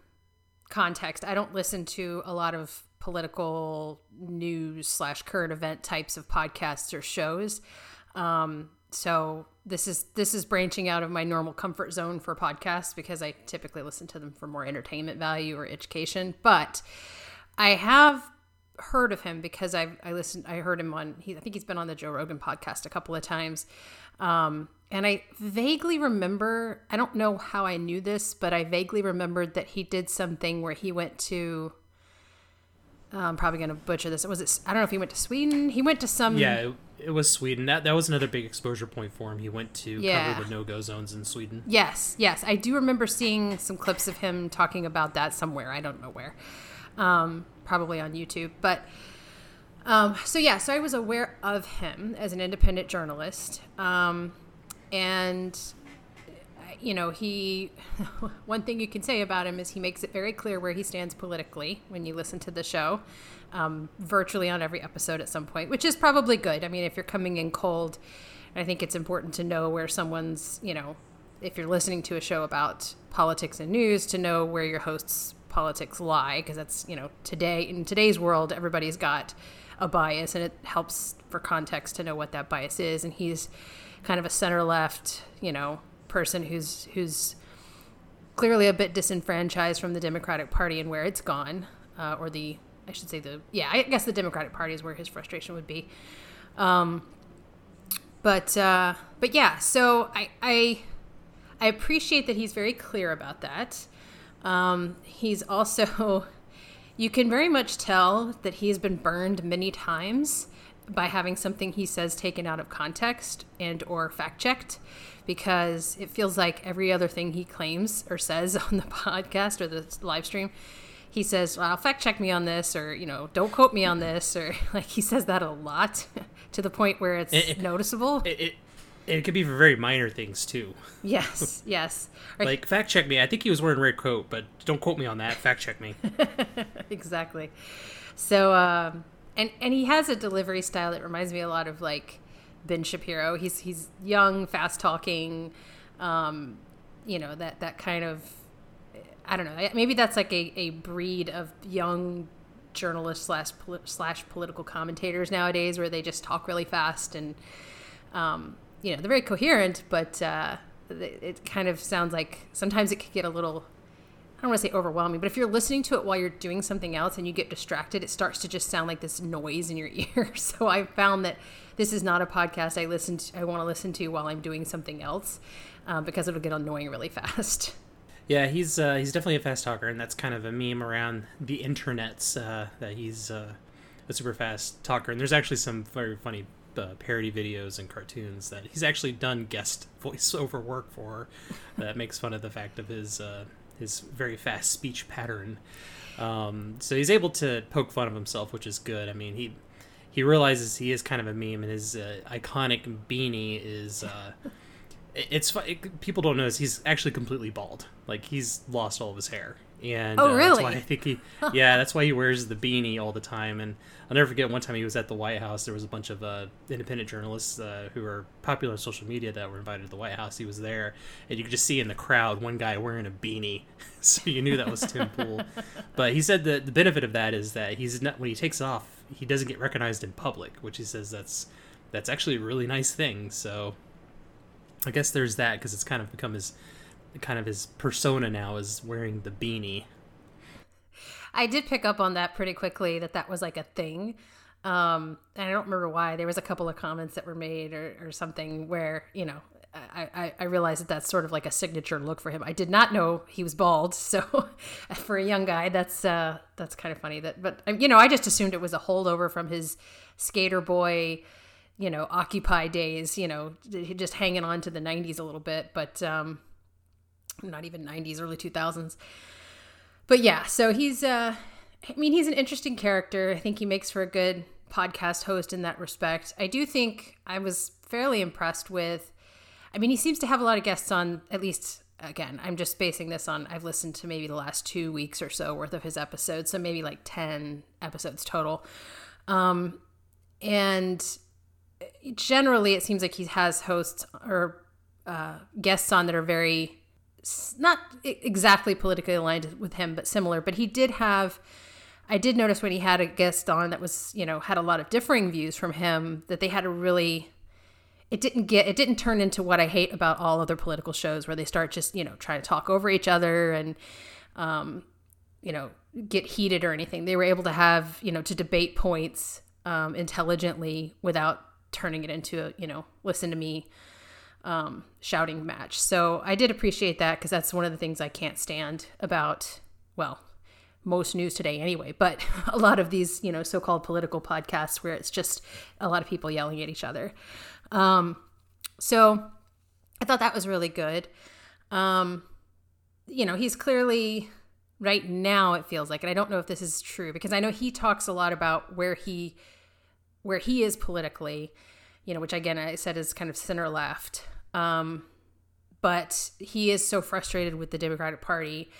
context, I don't listen to a lot of political news slash current event types of podcasts or shows. Um, so this is this is branching out of my normal comfort zone for podcasts because I typically listen to them for more entertainment value or education. But I have heard of him because I I listened I heard him on he, I think he's been on the Joe Rogan podcast a couple of times. Um, and I vaguely remember I don't know how I knew this, but I vaguely remembered that he did something where he went to I'm probably going to butcher this. Was it? I don't know if he went to Sweden. He went to some. Yeah, it, it was Sweden. That that was another big exposure point for him. He went to yeah. cover the no go zones in Sweden. Yes, yes, I do remember seeing some clips of him talking about that somewhere. I don't know where. Um, probably on YouTube, but. Um, so yeah, so I was aware of him as an independent journalist, um, and you know, he, one thing you can say about him is he makes it very clear where he stands politically when you listen to the show, um, virtually on every episode at some point, which is probably good. I mean, if you're coming in cold, I think it's important to know where someone's, you know, if you're listening to a show about politics and news, to know where your host's politics lie, because that's, you know, today, in today's world, everybody's got a bias, and it helps for context to know what that bias is. And he's kind of a center left, you know, person who's who's clearly a bit disenfranchised from the Democratic Party and where it's gone, uh, or the I should say the yeah I guess the Democratic Party is where his frustration would be. Um, but uh, but yeah, so I I I appreciate that he's very clear about that. Um, he's also, you can very much tell that he's been burned many times by having something he says taken out of context and or fact checked because it feels like every other thing he claims or says on the podcast or the live stream he says well fact check me on this or you know don't quote me on this or like he says that a lot to the point where it's It- it- noticeable It, it, could be for very minor things too. yes yes Like fact check me. I think he was wearing a red coat, but don't quote me on that. Fact check me. exactly. So, um, and and he has a delivery style that reminds me a lot of like Ben Shapiro. He's he's young, fast talking, um, you know that that kind of I don't know. Maybe that's like a, a breed of young journalists slash slash political commentators nowadays, where they just talk really fast and um, you know they're very coherent, but uh, it kind of sounds like sometimes it could get a little I don't want to say overwhelming, but if you're listening to it while you're doing something else and you get distracted, it starts to just sound like this noise in your ear. So I found that this is not a podcast I listen to, I want to listen to while I'm doing something else um, because it'll get annoying really fast. Yeah, he's uh, he's definitely a fast talker, and that's kind of a meme around the internets uh, that he's uh, a super fast talker. And there's actually some very funny uh, parody videos and cartoons that he's actually done guest voiceover work for that makes fun of the fact of his uh, his very fast speech pattern. Um, so he's able to poke fun of himself, which is good. I mean, he he realizes he is kind of a meme, and his uh, iconic beanie is. Uh, it's it, people don't notice he's actually completely bald. Like he's lost all of his hair, and Oh, uh, That's really? why I think he, yeah, that's why he wears the beanie all the time. And I'll never forget one time he was at the White House. There was a bunch of uh, independent journalists uh, who are popular on social media that were invited to the White House. He was there, and you could just see in the crowd one guy wearing a beanie, so you knew that was Tim Pool. But he said that the benefit of that is that he's not when he takes off, he doesn't get recognized in public, which he says that's that's actually a really nice thing. So I guess there's that because it's kind of become his kind of his persona now is wearing the beanie. I did pick up on that pretty quickly that that was like a thing. Um, and I don't remember why. There was a couple of comments that were made or, or something where, you know, I, I, I realized that that's sort of like a signature look for him. I did not know he was bald, so for a young guy, that's uh, that's kind of funny. That, but you know, I just assumed it was a holdover from his skater boy, you know, Occupy days. You know, just hanging on to the '90s a little bit, but um, not even '90s, early 2000s but yeah, so he's uh I mean he's an interesting character. I think he makes for a good podcast host in that respect. I do think I was fairly impressed with I mean he seems to have a lot of guests on at least again, I'm just basing this on I've listened to maybe the last 2 weeks or so worth of his episodes, so maybe like 10 episodes total. Um and generally it seems like he has hosts or uh, guests on that are very not exactly politically aligned with him, but similar. But he did have, I did notice when he had a guest on that was, you know, had a lot of differing views from him, that they had a really, it didn't get, it didn't turn into what I hate about all other political shows where they start just, you know, trying to talk over each other and, um, you know, get heated or anything. They were able to have, you know, to debate points um, intelligently without turning it into, a, you know, listen to me um, shouting match. So I did appreciate that because that's one of the things I can't stand about, well, most news today anyway, but a lot of these, you know, so called political podcasts where it's just a lot of people yelling at each other. Um, so I thought that was really good. Um, you know, he's clearly right now it feels like and i don't know if this is true because i know he talks a lot about where he where he is politically you know which again i said is kind of center left um, but he is so frustrated with the democratic party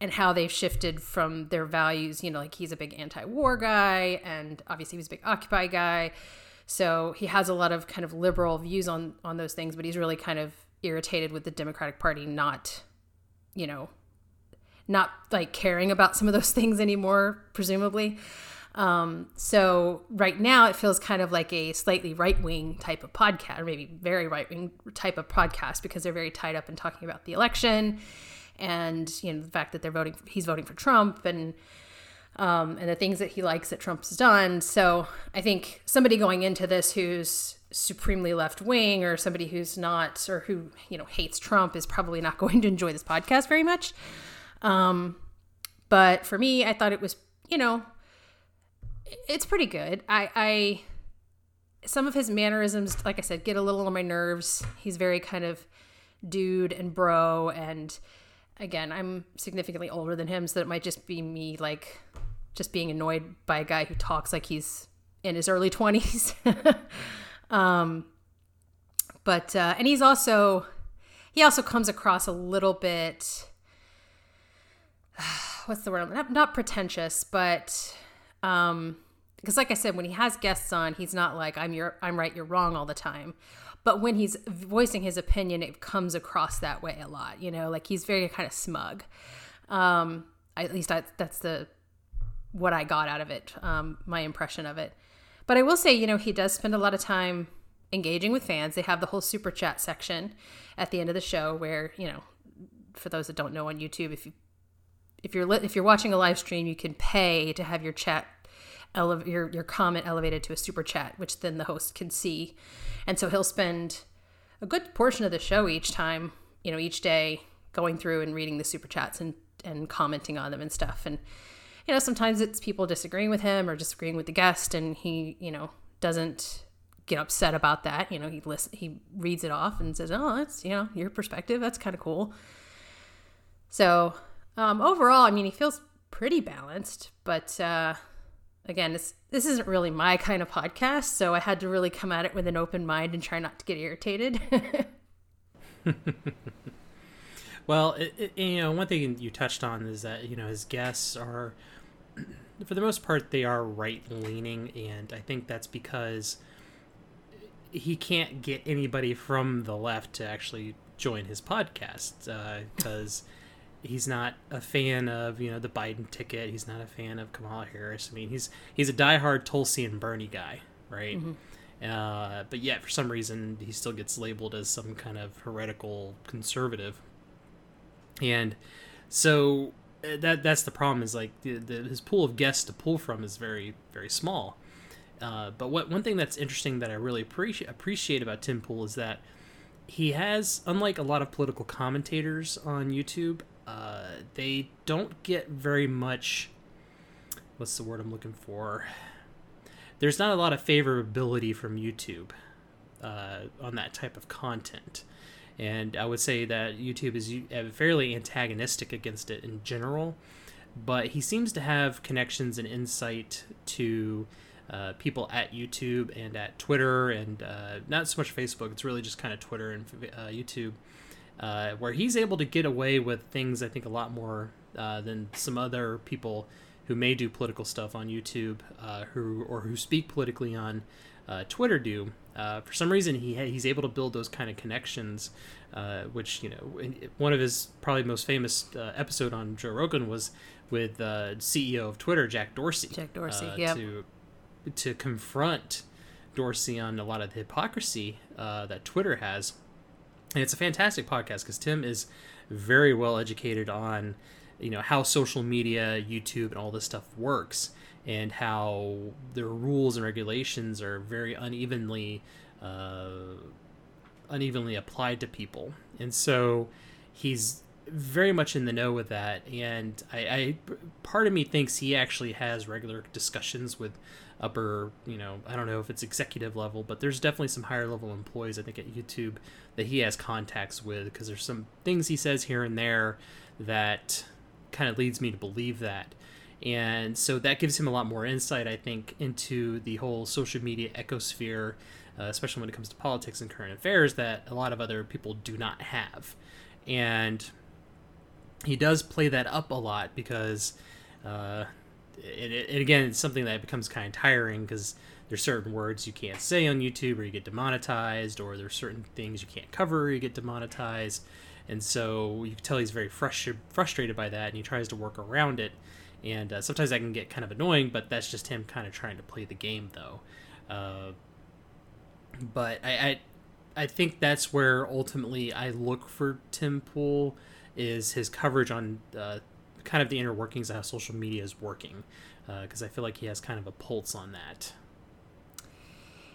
and how they've shifted from their values you know like he's a big anti-war guy and obviously he was a big occupy guy so he has a lot of kind of liberal views on on those things but he's really kind of irritated with the democratic party not you know not like caring about some of those things anymore, presumably. Um, so right now it feels kind of like a slightly right wing type of podcast, or maybe very right wing type of podcast, because they're very tied up in talking about the election and you know the fact that they're voting, he's voting for Trump and um, and the things that he likes that Trump's done. So I think somebody going into this who's supremely left wing or somebody who's not or who you know hates Trump is probably not going to enjoy this podcast very much. Um, but for me, I thought it was you know it's pretty good. I, I some of his mannerisms, like I said, get a little on my nerves. He's very kind of dude and bro and again, I'm significantly older than him, so it might just be me like just being annoyed by a guy who talks like he's in his early 20s. um, but uh, and he's also he also comes across a little bit what's the word not, not pretentious but um because like i said when he has guests on he's not like i'm your i'm right you're wrong all the time. But when he's voicing his opinion it comes across that way a lot you know like he's very kind of smug. Um at least I, that's the what i got out of it um my impression of it. But i will say you know he does spend a lot of time engaging with fans. They have the whole super chat section at the end of the show where you know for those that don't know on youtube if you if you're li- if you're watching a live stream you can pay to have your chat ele- your your comment elevated to a super chat which then the host can see and so he'll spend a good portion of the show each time, you know, each day going through and reading the super chats and, and commenting on them and stuff. And, you know, sometimes it's people disagreeing with him or disagreeing with the guest and he, you know, doesn't get upset about that. You know, he listen, he reads it off and says, "Oh, that's you know your perspective. That's kind of cool." So um, overall, I mean, he feels pretty balanced, but uh, again, this this isn't really my kind of podcast, so I had to really come at it with an open mind and try not to get irritated. well, it, it, you know, one thing you touched on is that you know his guests are, for the most part, they are right leaning, and I think that's because he can't get anybody from the left to actually join his podcast because. Uh, he's not a fan of you know the Biden ticket. He's not a fan of Kamala Harris. I mean, he's he's a diehard Tulsi and Bernie guy, right? Mm-hmm. Uh, but yet, for some reason, he still gets labeled as some kind of heretical conservative. And so uh, that that's the problem. Is like the, the, his pool of guests to pull from is very very small. Uh, but what one thing that's interesting that I really appreciate appreciate about Tim Pool is that he has, unlike a lot of political commentators on YouTube, uh, they don't get very much. What's the word I'm looking for? There's not a lot of favorability from YouTube uh, on that type of content. And I would say that YouTube is uh, fairly antagonistic against it in general. But he seems to have connections and insight to uh, people at YouTube and at Twitter and uh, not so much Facebook. It's really just kind of Twitter and uh, YouTube uh, where he's able to get away with things I think a lot more uh, than some other people who may do political stuff on YouTube uh, who or who speak politically on uh, Twitter do. Uh, for some reason, he ha- he's able to build those kind of connections, uh, which you know, one of his probably most famous episode on Joe Rogan was with the CEO of Twitter, Jack Dorsey. Jack Dorsey, yeah. To to confront Dorsey on a lot of the hypocrisy that Twitter has and it's a fantastic podcast because Tim is very well educated on you know how social media, YouTube, and all this stuff works, and how the rules and regulations are very unevenly uh, unevenly applied to people, and so he's very much in the know with that. And I, I part of me thinks he actually has regular discussions with upper, you know, I don't know if it's executive level, but there's definitely some higher level employees I think at YouTube that he has contacts with because there's some things he says here and there that kind of leads me to believe that. And so that gives him a lot more insight, I think, into the whole social media ecosphere, uh, especially when it comes to politics and current affairs, that a lot of other people do not have. And he does play that up a lot because uh, it, again, it's something that becomes kind of tiring because there's certain words you can't say on YouTube or you get demonetized, or there's certain things you can't cover or you get demonetized. And so you can tell he's very frustr- frustrated by that and he tries to work around it. And uh, sometimes that can get kind of annoying, but that's just him kind of trying to play the game, though. Uh, but I, I, I think that's where ultimately I look for Tim Pool is his coverage on uh, kind of the inner workings of how social media is working, because uh, I feel like he has kind of a pulse on that.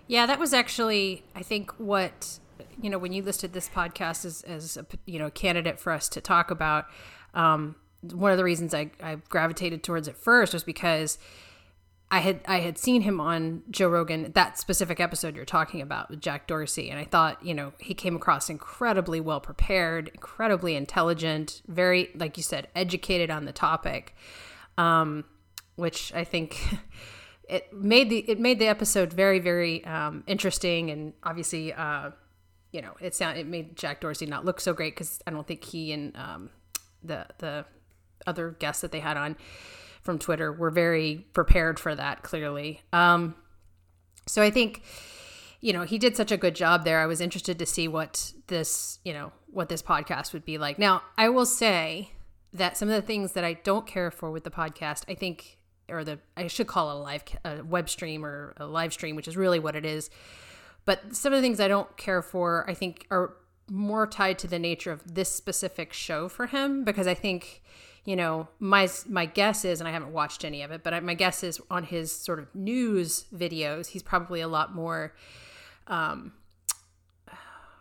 Yeah, that was actually, I think, what you know when you listed this podcast as as a you know candidate for us to talk about. Um, one of the reasons I, I gravitated towards it first was because I had I had seen him on Joe Rogan that specific episode you're talking about with Jack Dorsey, and I thought you know he came across incredibly well prepared, incredibly intelligent, very like you said, educated on the topic, um, which I think. It made the it made the episode very very um, interesting and obviously uh, you know it sound it made Jack Dorsey not look so great because I don't think he and um, the the other guests that they had on from Twitter were very prepared for that, clearly. Um, so I think, you know, he did such a good job there. I was interested to see what this, you know, what this podcast would be like. Now, I will say that some of the things that I don't care for with the podcast, I think, or the, I should call it a live, a web stream or a live stream, which is really what it is. But some of the things I don't care for, I think, are more tied to the nature of this specific show for him because I think you know, my my guess is, and I haven't watched any of it, but my guess is on his sort of news videos, he's probably a lot more um,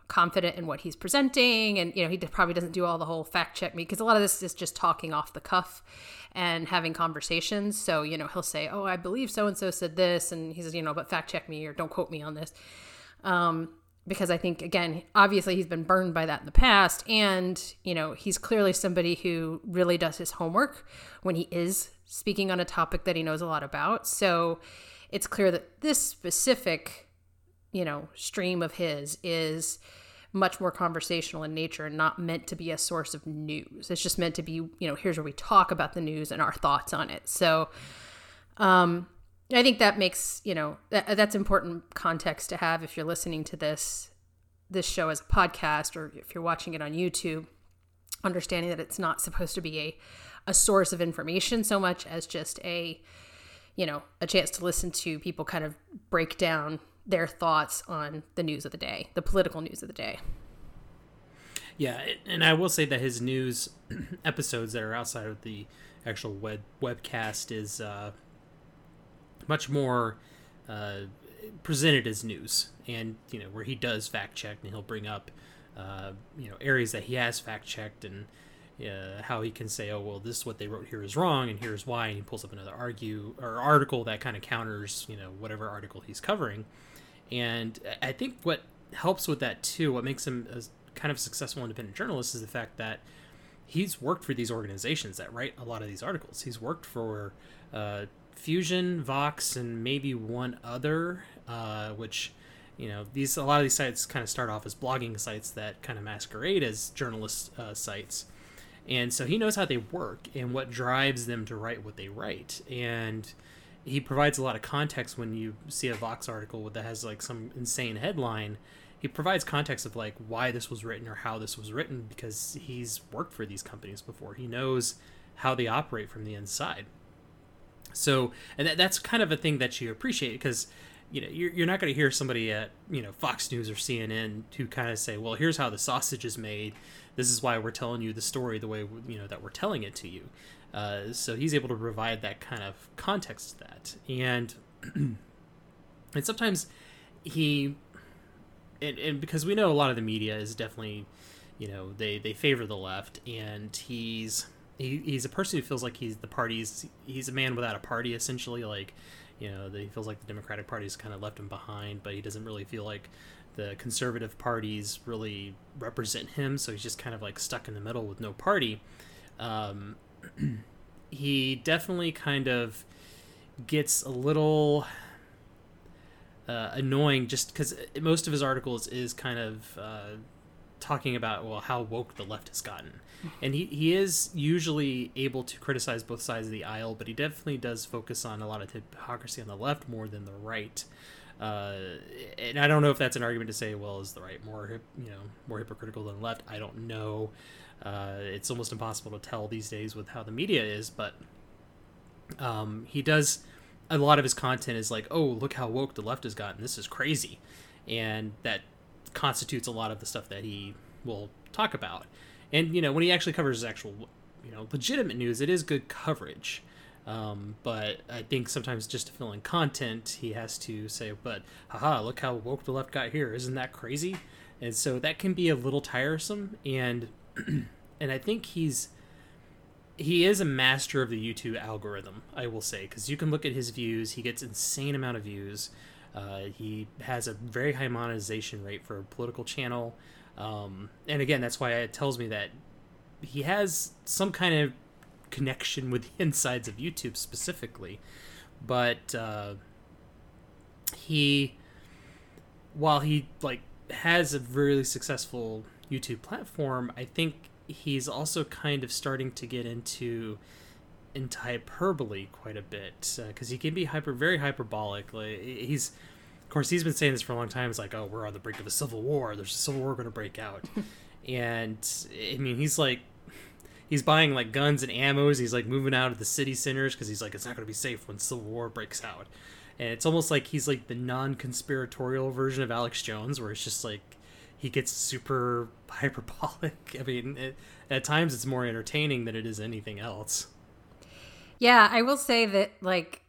confident in what he's presenting, and you know, he probably doesn't do all the whole fact check me because a lot of this is just talking off the cuff and having conversations. So you know, he'll say, "Oh, I believe so and so said this," and he says, "You know, but fact check me or don't quote me on this." Um, because I think again, obviously he's been burned by that in the past, and you know he's clearly somebody who really does his homework when he is speaking on a topic that he knows a lot about. So it's clear that this specific, you know, stream of his is much more conversational in nature and not meant to be a source of news. It's just meant to be, you know, here's where we talk about the news and our thoughts on it. So, um, I think that makes you know that, that's important context to have if you're listening to this this show as a podcast or if you're watching it on YouTube, understanding that it's not supposed to be a a source of information so much as just a you know a chance to listen to people kind of break down their thoughts on the news of the day, the political news of the day. Yeah, and I will say that his news episodes that are outside of the actual web webcast is uh, much more uh, presented as news, and you know where he does fact check and he'll bring up uh, you know areas that he has fact checked and uh, how he can say, oh well, this is what they wrote here is wrong, and here's why, and he pulls up another argue or article that kind of counters you know whatever article he's covering, and I think what helps with that too, what makes him a kind of successful independent journalist is the fact that he's worked for these organizations that write a lot of these articles. He's worked for uh, Fusion, Vox, and maybe one other, uh, which you know these a lot of these sites kind of start off as blogging sites that kind of masquerade as journalist uh, sites, and so he knows how they work and what drives them to write what they write, and he provides a lot of context when you see a Vox article that has like some insane headline. He provides context of like why this was written or how this was written because he's worked for these companies before. He knows how they operate from the inside. So, and that, that's kind of a thing that you appreciate because you know you're, you're not going to hear somebody at you know Fox News or CNN to kind of say, well, here's how the sausage is made. This is why we're telling you the story the way you know that we're telling it to you. Uh, so he's able to provide that kind of context to that, and and sometimes he and, and because we know a lot of the media is definitely you know they they favor the left and he's he, he's a person who feels like he's the party's he's a man without a party essentially like you know he feels like the democratic party's kind of left him behind but he doesn't really feel like the conservative parties really represent him so he's just kind of like stuck in the middle with no party. Um, he definitely kind of gets a little uh, annoying just because most of his articles is kind of uh, talking about well how woke the left has gotten and he, he is usually able to criticize both sides of the aisle but he definitely does focus on a lot of hypocrisy on the left more than the right uh, and I don't know if that's an argument to say, well, is the right more, you know, more hypocritical than left? I don't know. Uh, it's almost impossible to tell these days with how the media is, but um, he does. A lot of his content is like, oh, look how woke the left has gotten. This is crazy, and that constitutes a lot of the stuff that he will talk about. And you know, when he actually covers his actual, you know, legitimate news, it is good coverage. Um, but I think sometimes just to fill in content, he has to say, "But haha, look how woke the left got here! Isn't that crazy?" And so that can be a little tiresome. And and I think he's he is a master of the YouTube algorithm. I will say because you can look at his views; he gets insane amount of views. Uh, he has a very high monetization rate for a political channel. Um, and again, that's why it tells me that he has some kind of connection with the insides of YouTube specifically. But uh, he, while he like has a really successful YouTube platform, I think he's also kind of starting to get into into hyperbole quite a bit because uh, he can be hyper very hyperbolic. Like he's, of course, he's been saying this for a long time. It's like, oh, we're on the brink of a civil war. There's a civil war going to break out, and I mean, he's like he's buying like guns and ammos. He's like moving out of the city centers because he's like it's not going to be safe when civil war breaks out. And it's almost like he's like the non-conspiratorial version of Alex Jones, where it's just like he gets super hyperbolic. I mean, it, at times it's more entertaining than it is anything else. Yeah, I will say that like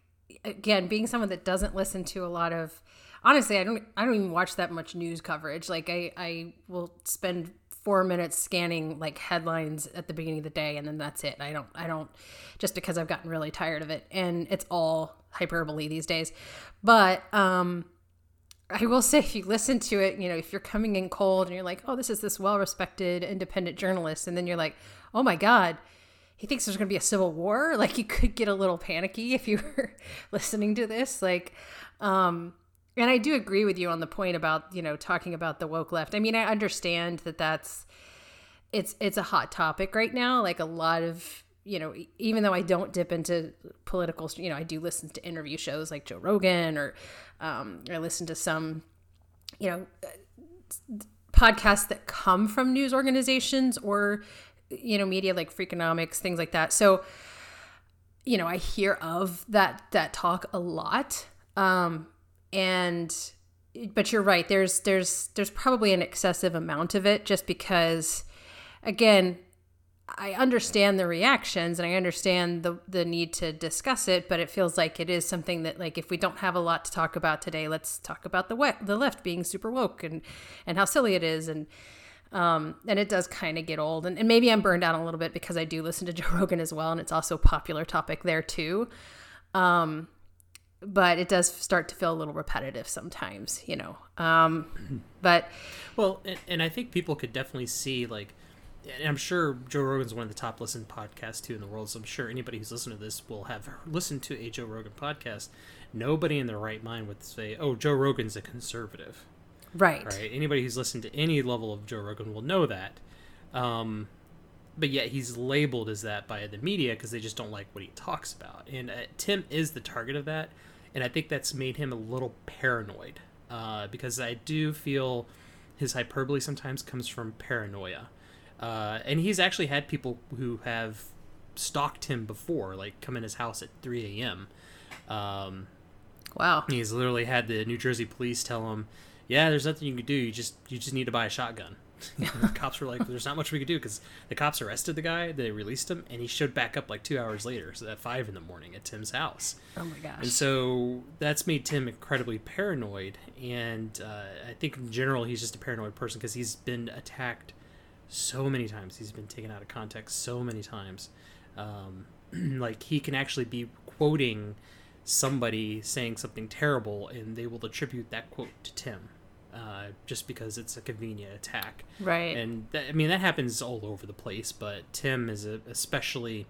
again, being someone that doesn't listen to a lot of honestly, I don't I don't even watch that much news coverage. Like I I will spend four minutes scanning like headlines at the beginning of the day and then that's it. I don't i don't just because i've gotten really tired of it. And it's all hyperbole these days. But um i will say if you listen to it you know if you're coming in cold and you're like oh this is this well respected independent journalist and then you're like oh my god he thinks there's going to be a civil war like you could get a little panicky if you were listening to this like um and I do agree with you on the point about you know talking about the woke left. I mean, I understand that that's it's it's a hot topic right now. Like a lot of you know, even though I don't dip into political, you know, I do listen to interview shows like Joe Rogan or um, I listen to some, you know, podcasts that come from news organizations or you know media like Freakonomics, things like that. So, you know, I hear of that that talk a lot. Um, and but you're right there's there's there's probably an excessive amount of it just because again I understand the reactions and I understand the the need to discuss it, but it feels like it is something that like if we don't have a lot to talk about today, let's talk about the wet, the left being super woke and and how silly it is and um and it does kind of get old and, and maybe I'm burned out a little bit because I do listen to Joe Rogan as well and it's also a popular topic there too. Um but it does start to feel a little repetitive sometimes, you know. Um, but well, and, and, I think people could definitely see like, and I'm sure Joe Rogan's one of the top listened podcasts too in the world. So I'm sure anybody who's listened to this will have listened to a Joe Rogan podcast. Nobody in their right mind would say, "Oh, Joe Rogan's a conservative." Right. Right. Anybody who's listened to any level of Joe Rogan will know that. Um, but yet he's labeled as that by the media because they just don't like what he talks about. And uh, Tim is the target of that and I think that's made him a little paranoid uh, because I do feel his hyperbole sometimes comes from paranoia, uh, and he's actually had people who have stalked him before, like come in his house at 3 a.m. Um, wow. He's literally had the New Jersey police tell him, "Yeah, there's nothing you can do. You just you just need to buy a shotgun." the cops were like, "There's not much we could do," because the cops arrested the guy, they released him, and he showed back up like two hours later, so at five in the morning at Tim's house. Oh my gosh! And so that's made Tim incredibly paranoid, and uh, I think in general he's just a paranoid person because he's been attacked so many times. He's been taken out of context so many times. Um, like he can actually be quoting somebody saying something terrible, and they will attribute that quote to Tim uh, just because it's a convenient attack. Right. And that, I mean that happens all over the place, but Tim is a, especially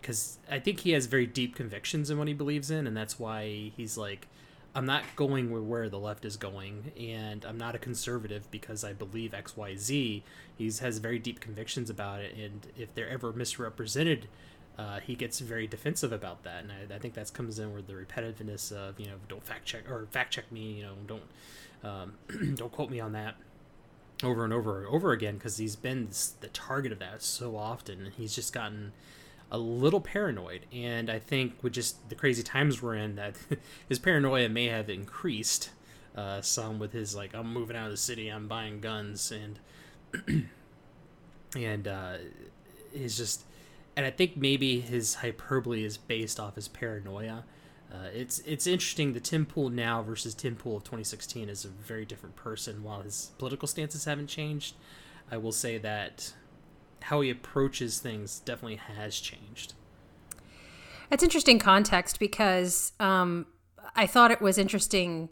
because I think he has very deep convictions in what he believes in, and that's why he's like, I'm not going where the left is going, and I'm not a conservative because I believe X, Y, Z. He has very deep convictions about it, and if they're ever misrepresented. Uh, he gets very defensive about that, and I, I think that comes in with the repetitiveness of you know don't fact check or fact check me, you know don't um, don't quote me on that over and over and over again because he's been the target of that so often and he's just gotten a little paranoid. And i think with just the crazy times we're in that his paranoia may have increased uh, some with his like i'm moving out of the city i'm buying guns and and uh, he's just and I think maybe his hyperbole is based off his paranoia. Uh, it's it's interesting. The Tim Pool now versus Tim Pool of 2016 is a very different person. While his political stances haven't changed, I will say that how he approaches things definitely has changed. It's interesting context because um, I thought it was interesting.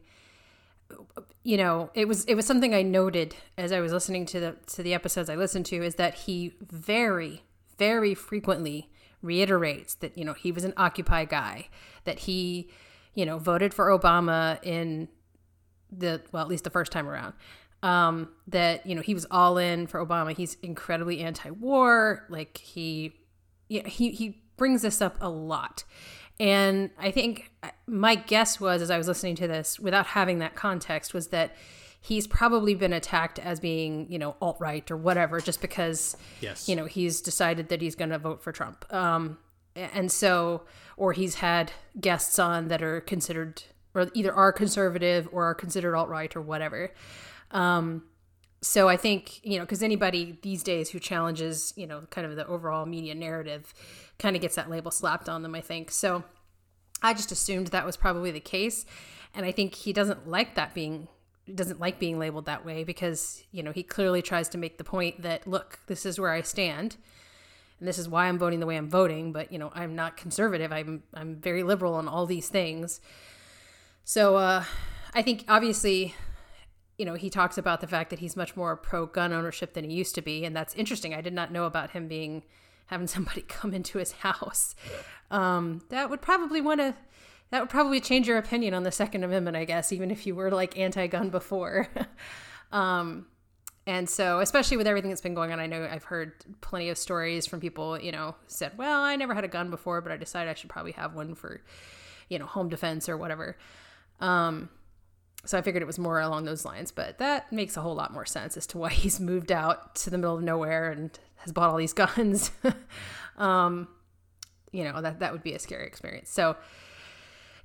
You know, it was it was something I noted as I was listening to the to the episodes I listened to is that he very very frequently reiterates that you know he was an Occupy guy, that he you know voted for Obama in the well at least the first time around. Um, that you know he was all in for Obama. He's incredibly anti-war. Like he, yeah, he he brings this up a lot. And I think my guess was, as I was listening to this, without having that context, was that he's probably been attacked as being, you know, alt right or whatever, just because, yes. you know, he's decided that he's going to vote for Trump. Um, and so, or he's had guests on that are considered, or either are conservative or are considered alt right or whatever. Um, so I think, you know, because anybody these days who challenges, you know, kind of the overall media narrative kind of gets that label slapped on them, I think. So I just assumed that was probably the case. And I think he doesn't like that being doesn't like being labeled that way because, you know, he clearly tries to make the point that look, this is where I stand and this is why I'm voting the way I'm voting, but you know, I'm not conservative. I'm I'm very liberal on all these things. So uh I think obviously you know, he talks about the fact that he's much more pro gun ownership than he used to be, and that's interesting. I did not know about him being having somebody come into his house. Um, that would probably want to that would probably change your opinion on the Second Amendment, I guess, even if you were like anti-gun before. um, and so, especially with everything that's been going on, I know I've heard plenty of stories from people, you know, said, "Well, I never had a gun before, but I decided I should probably have one for, you know, home defense or whatever." Um, so I figured it was more along those lines, but that makes a whole lot more sense as to why he's moved out to the middle of nowhere and has bought all these guns. um, you know, that that would be a scary experience. So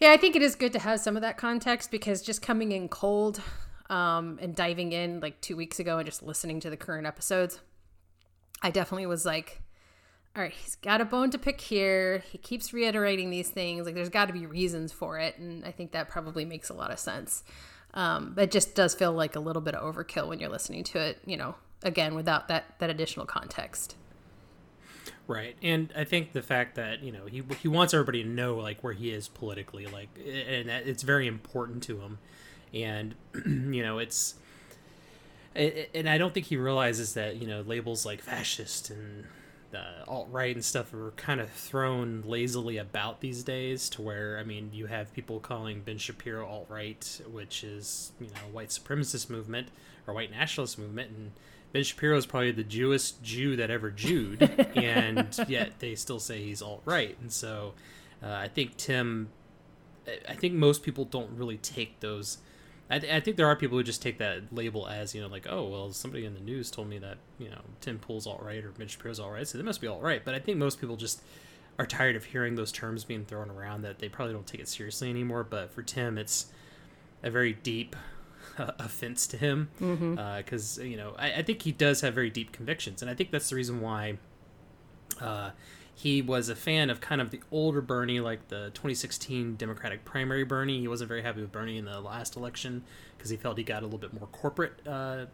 yeah, I think it is good to have some of that context because just coming in cold um, and diving in like two weeks ago and just listening to the current episodes, I definitely was like, all right, he's got a bone to pick here. He keeps reiterating these things. Like, there's got to be reasons for it. And I think that probably makes a lot of sense. Um, but it just does feel like a little bit of overkill when you're listening to it, you know, again, without that, that additional context. Right. And I think the fact that, you know, he, he wants everybody to know, like, where he is politically, like, and it's very important to him. And, you know, it's, and I don't think he realizes that, you know, labels like fascist and uh, alt right and stuff are kind of thrown lazily about these days to where I mean you have people calling Ben Shapiro alt right, which is you know white supremacist movement or white nationalist movement, and Ben Shapiro is probably the Jewest Jew that ever Jewed, and yet they still say he's alt right, and so uh, I think Tim, I think most people don't really take those I, th- I think there are people who just take that label as you know like oh well somebody in the news told me that you know Tim Pool's all right or Mitch Shapiro's all right so they must be all right. But I think most people just are tired of hearing those terms being thrown around that they probably don't take it seriously anymore. But for Tim it's a very deep offense to him because mm-hmm. uh, you know I, I, think he does have very deep convictions and I think that's the reason why uh, he was a fan of kind of the older Bernie, like the 2016 Democratic primary Bernie. He wasn't very happy with Bernie in the last election because he felt he got a little bit more corporate uh, uh,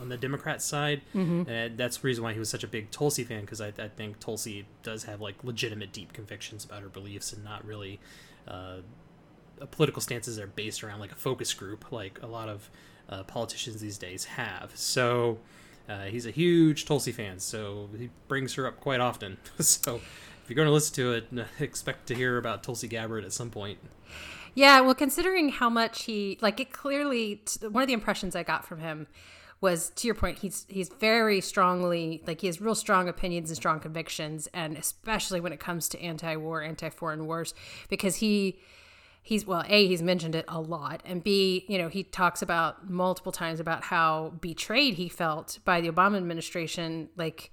on the Democrat side. Mm-hmm. And that's the reason why he was such a big Tulsi fan because I, I, think Tulsi does have like legitimate deep convictions about her beliefs and not really uh, political stances are based around like a focus group like a lot of uh, politicians these days have. So uh, he's a huge Tulsi fan, so he brings her up quite often. so if you're going to listen to it, expect to hear about Tulsi Gabbard at some point. Yeah, well, considering how much he like it clearly, one of the impressions I got from him was to your point he's he's very strongly like he has real strong opinions and strong convictions and especially when it comes to anti-war anti-foreign wars because he he's well a he's mentioned it a lot and b you know he talks about multiple times about how betrayed he felt by the obama administration like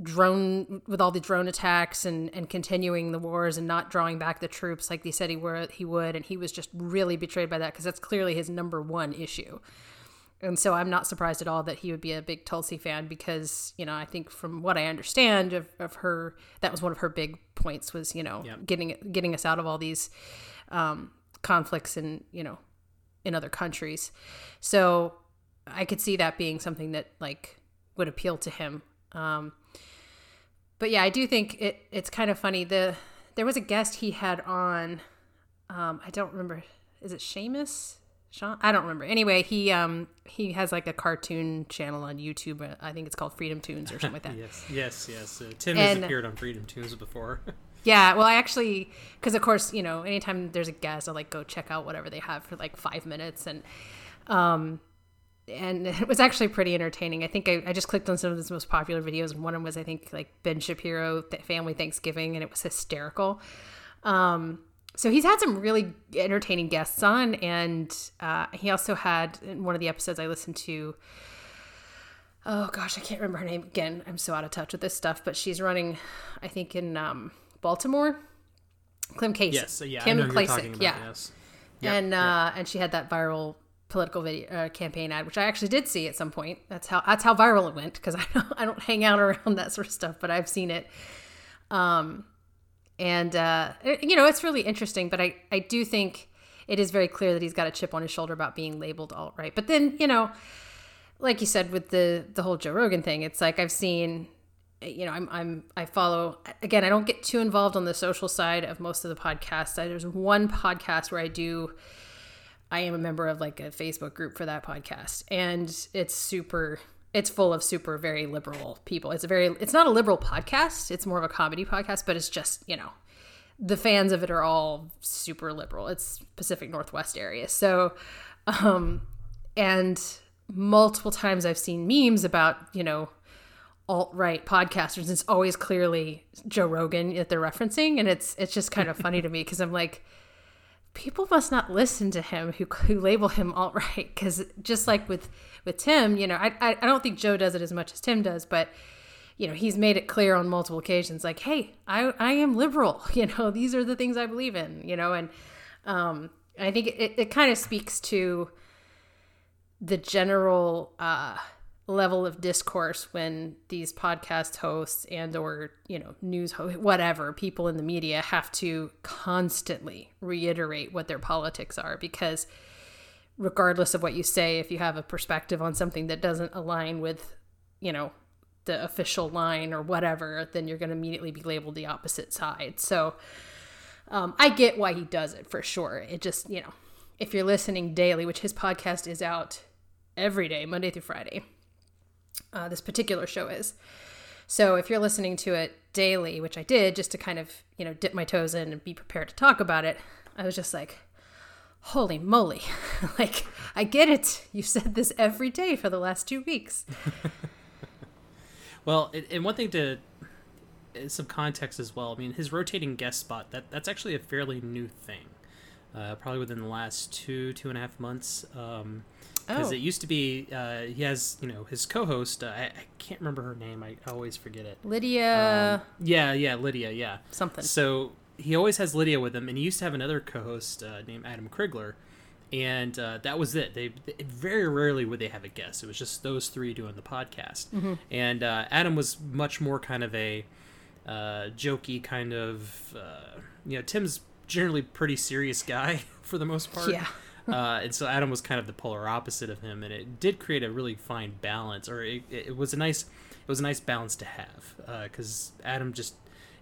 drone with all the drone attacks and and continuing the wars and not drawing back the troops like they said he were he would and he was just really betrayed by that because that's clearly his number one issue and so I'm not surprised at all that he would be a big Tulsi fan because you know I think from what I understand of, of her that was one of her big points was you know Yep. getting getting us out of all these um, conflicts in you know in other countries. So I could see that being something that like would appeal to him. Um, but yeah, I do think it it's kind of funny. The there was a guest he had on. Um, I don't remember. Is it Seamus? Sean? I don't remember. Anyway, he um he has like a cartoon channel on YouTube. I think it's called Freedom Tunes or something like that. Yes, yes, yes. Uh, Tim has appeared on Freedom Tunes before. Yeah, well, I actually, because of course, you know, anytime there's a guest, I'll like go check out whatever they have for like five minutes, and um, and it was actually pretty entertaining. I think I, I just clicked on some of his most popular videos, and one of them was I think like Ben Shapiro Family Thanksgiving, and it was hysterical. Um, so he's had some really entertaining guests on, and uh, he also had in one of the episodes I listened to. Oh gosh, I can't remember her name again. I'm so out of touch with this stuff, but she's running, I think, in um, Baltimore. Kim Klacik. yes, yeah, Kim know who you're Klacik, talking about. yeah. Yes. Yep, and yep. uh, and she had that viral political video uh, campaign ad, which I actually did see at some point. That's how that's how viral it went because I don't I don't hang out around that sort of stuff, but I've seen it. Um, and uh, it- you know, it's really interesting. But I I do think it is very clear that he's got a chip on his shoulder about being labeled alt right. But then you know, like you said with the the whole Joe Rogan thing, it's like I've seen you know, I'm I'm I follow again. I don't get too involved on the social side of most of the podcasts. I, there's one podcast where I do. I am a member of like a Facebook group for that podcast, and it's super. It's full of super very liberal people. It's a very. It's not a liberal podcast. It's more of a comedy podcast, but it's just you know, the fans of it are all super liberal. It's Pacific Northwest area, so, um, and multiple times I've seen memes about you know alt right podcasters. It's always clearly Joe Rogan that they're referencing, and it's it's just kind of funny to me because I'm like, people must not listen to him who who label him alt right because just like with with Tim, you know, I, I I don't think Joe does it as much as Tim does, but you know he's made it clear on multiple occasions like hey i i am liberal you know these are the things i believe in you know and um i think it, it kind of speaks to the general uh level of discourse when these podcast hosts and or you know news whatever people in the media have to constantly reiterate what their politics are because regardless of what you say if you have a perspective on something that doesn't align with you know the official line or whatever then you're going to immediately be labeled the opposite side. So um, i get why he does it for sure. It just you know if you're listening daily which his podcast is out every day monday through friday uh, this particular show is. So if you're listening to it daily, which I did just to kind of, you know, dip my toes in and be prepared to talk about it, I was just like, holy moly. like, I get it. You've said this every day for the last two weeks. Well, and- and one thing to uh, some context as well. I mean, his rotating guest spot that that's actually a fairly new thing. Uh, probably within the last two two and a half months. Um, because Oh. it used to be uh, he has you know his co-host uh, I, I can't remember her name I always forget it Lydia Um, yeah yeah Lydia yeah something. so he always has Lydia with him, and he used to have another co-host uh, named Adam Crigler, and uh, that was it. They, they very rarely would they have a guest. It was just those three doing the podcast, and uh, Adam was much more kind of a uh, jokey kind of uh, you know Tim's generally pretty serious guy for the most part. Yeah. Uh, and so Adam was kind of the polar opposite of him, and it did create a really fine balance, or it, it was a nice, it was a nice balance to have, because Adam just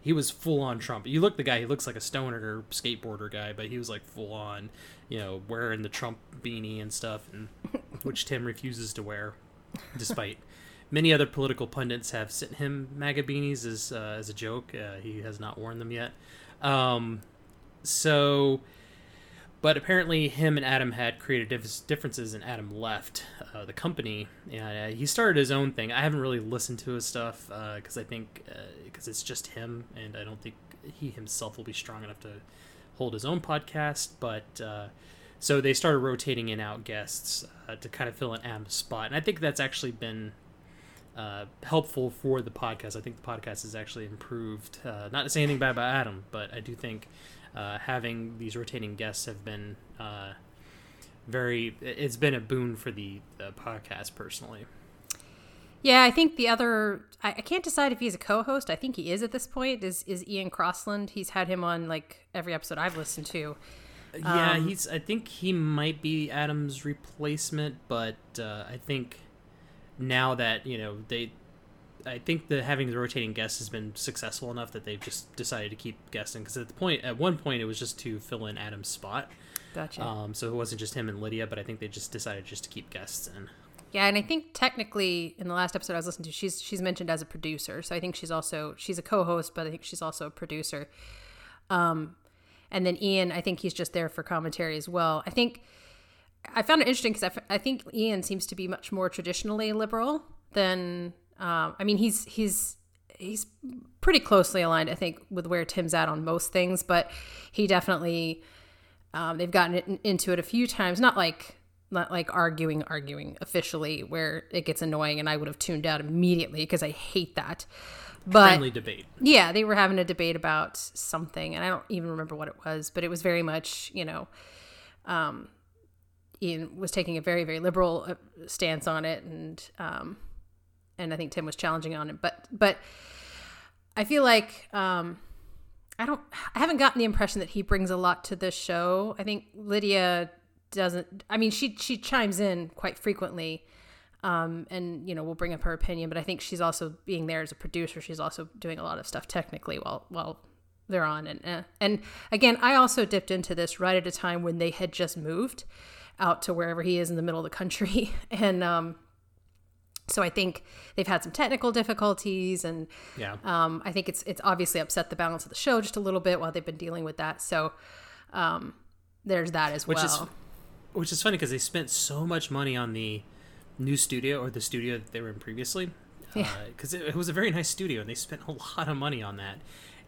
he was full on Trump. You look the guy, he looks like a stoner skateboarder guy, but he was like full on, you know, wearing the Trump beanie and stuff, and which Tim refuses to wear, despite. Many other political pundits have sent him MAGA beanies as uh, as a joke. Uh, he has not worn them yet. Um, so, but apparently, him and Adam had created differences, and Adam left uh, the company, and uh, he started his own thing. I haven't really listened to his stuff because I think because it's just him, and I don't think he himself will be strong enough to hold his own podcast. But uh, so they started rotating in out guests uh, to kind of fill in Adam's spot, and I think that's actually been uh, helpful for the podcast. I think the podcast has actually improved. Uh, not to say anything bad about Adam, but I do think uh, having these rotating guests have been uh, very it's been a boon for the, the podcast personally. Yeah, I think the other I, can't decide if he's a co-host. I think he is at this point. Is is Ian Crossland? He's had him on like every episode I've listened to. Yeah, um, he's. I think he might be Adam's replacement, but uh, I think now that you know they, I think that having the rotating guests has been successful enough that they've just decided to keep guesting. Because at the point, at one point, it was just to fill in Adam's spot. Gotcha. Um, so it wasn't just him and Lydia, but I think they just decided just to keep guests in. Yeah, and I think technically in the last episode I was listening to, she's she's mentioned as a producer. So I think she's also she's a co-host, but I think she's also a producer. Um, and then Ian, I think he's just there for commentary as well. I think I found it interesting because I, think Ian seems to be much more traditionally liberal than. Um, I mean, he's he's he's pretty closely aligned, I think, with where Tim's at on most things, but he definitely um, they've gotten it, into it a few times. Not like not like arguing, arguing officially, where it gets annoying, and I would have tuned out immediately because I hate that but friendly debate. Yeah, they were having a debate about something, and I don't even remember what it was, but it was very much, you know, um, Ian was taking a very, very liberal uh, stance on it, and um, and I think Tim was challenging on it, but but I feel like um, I don't, I haven't gotten the impression that he brings a lot to this show. I think Lydia doesn't. I mean, she she chimes in quite frequently um, and you know we'll bring up her opinion but i think she's also being there as a producer she's also doing a lot of stuff technically while while they're on and uh, and again i also dipped into this right at a time when they had just moved out to wherever he is in the middle of the country and um, so I think they've had some technical difficulties, and yeah, um, I think it's it's obviously upset the balance of the show just a little bit while they've been dealing with that. So um, there's that as which well. Is, which is funny because they spent so much money on the new studio or the studio that they were in previously. Because uh, it, it, was a very nice studio and they spent a lot of money on that.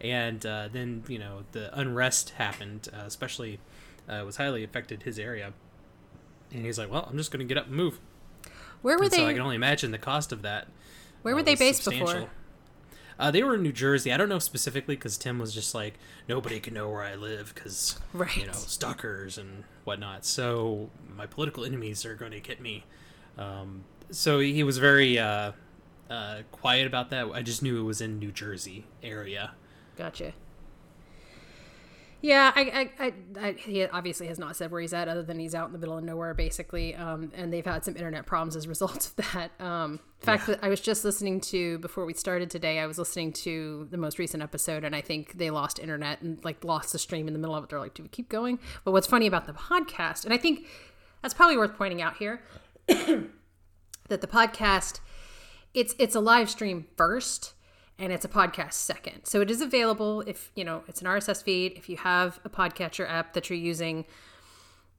And uh, then, you know, the unrest happened, uh, especially uh, was highly affected his area. And he's like, well, I'm just going to get up and move. Where were and they? So I can only imagine the cost of that. Where were they based before? Uh, they were in New Jersey. I don't know specifically because Tim was just like, nobody can know where I live because, right. you know, stalkers and whatnot. So my political enemies are going to get me. Um, so he was very uh, uh, quiet about that. I just knew it was in New Jersey area. Gotcha. Yeah, I, I, I, I, he obviously has not said where he's at, other than he's out in the middle of nowhere, basically. Um, and they've had some internet problems as a result of that. Um, in fact, yeah. I was just listening to before we started today. I was listening to the most recent episode, and I think they lost internet and like lost the stream in the middle of it. They're like, "Do we keep going?" But what's funny about the podcast, and I think that's probably worth pointing out here, that the podcast it's it's a live stream first and it's a podcast second. So it is available if, you know, it's an RSS feed. If you have a podcatcher app that you're using,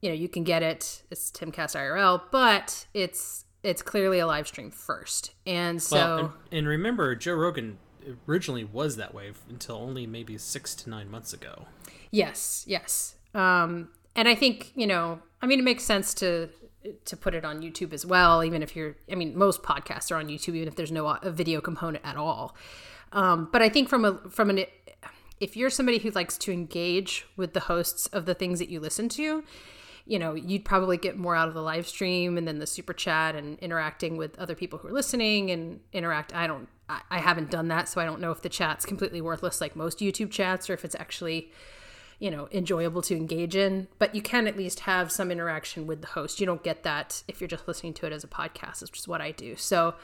you know, you can get it. It's Timcast IRL, but it's it's clearly a live stream first. And so well, and, and remember Joe Rogan originally was that way until only maybe 6 to 9 months ago. Yes, yes. Um and I think, you know, I mean it makes sense to to put it on YouTube as well, even if you're, I mean, most podcasts are on YouTube, even if there's no a video component at all. Um, but I think from a, from an, if you're somebody who likes to engage with the hosts of the things that you listen to, you know, you'd probably get more out of the live stream and then the super chat and interacting with other people who are listening and interact. I don't, I haven't done that, so I don't know if the chat's completely worthless like most YouTube chats or if it's actually you know enjoyable to engage in but you can at least have some interaction with the host. You don't get that if you're just listening to it as a podcast which is what i do. So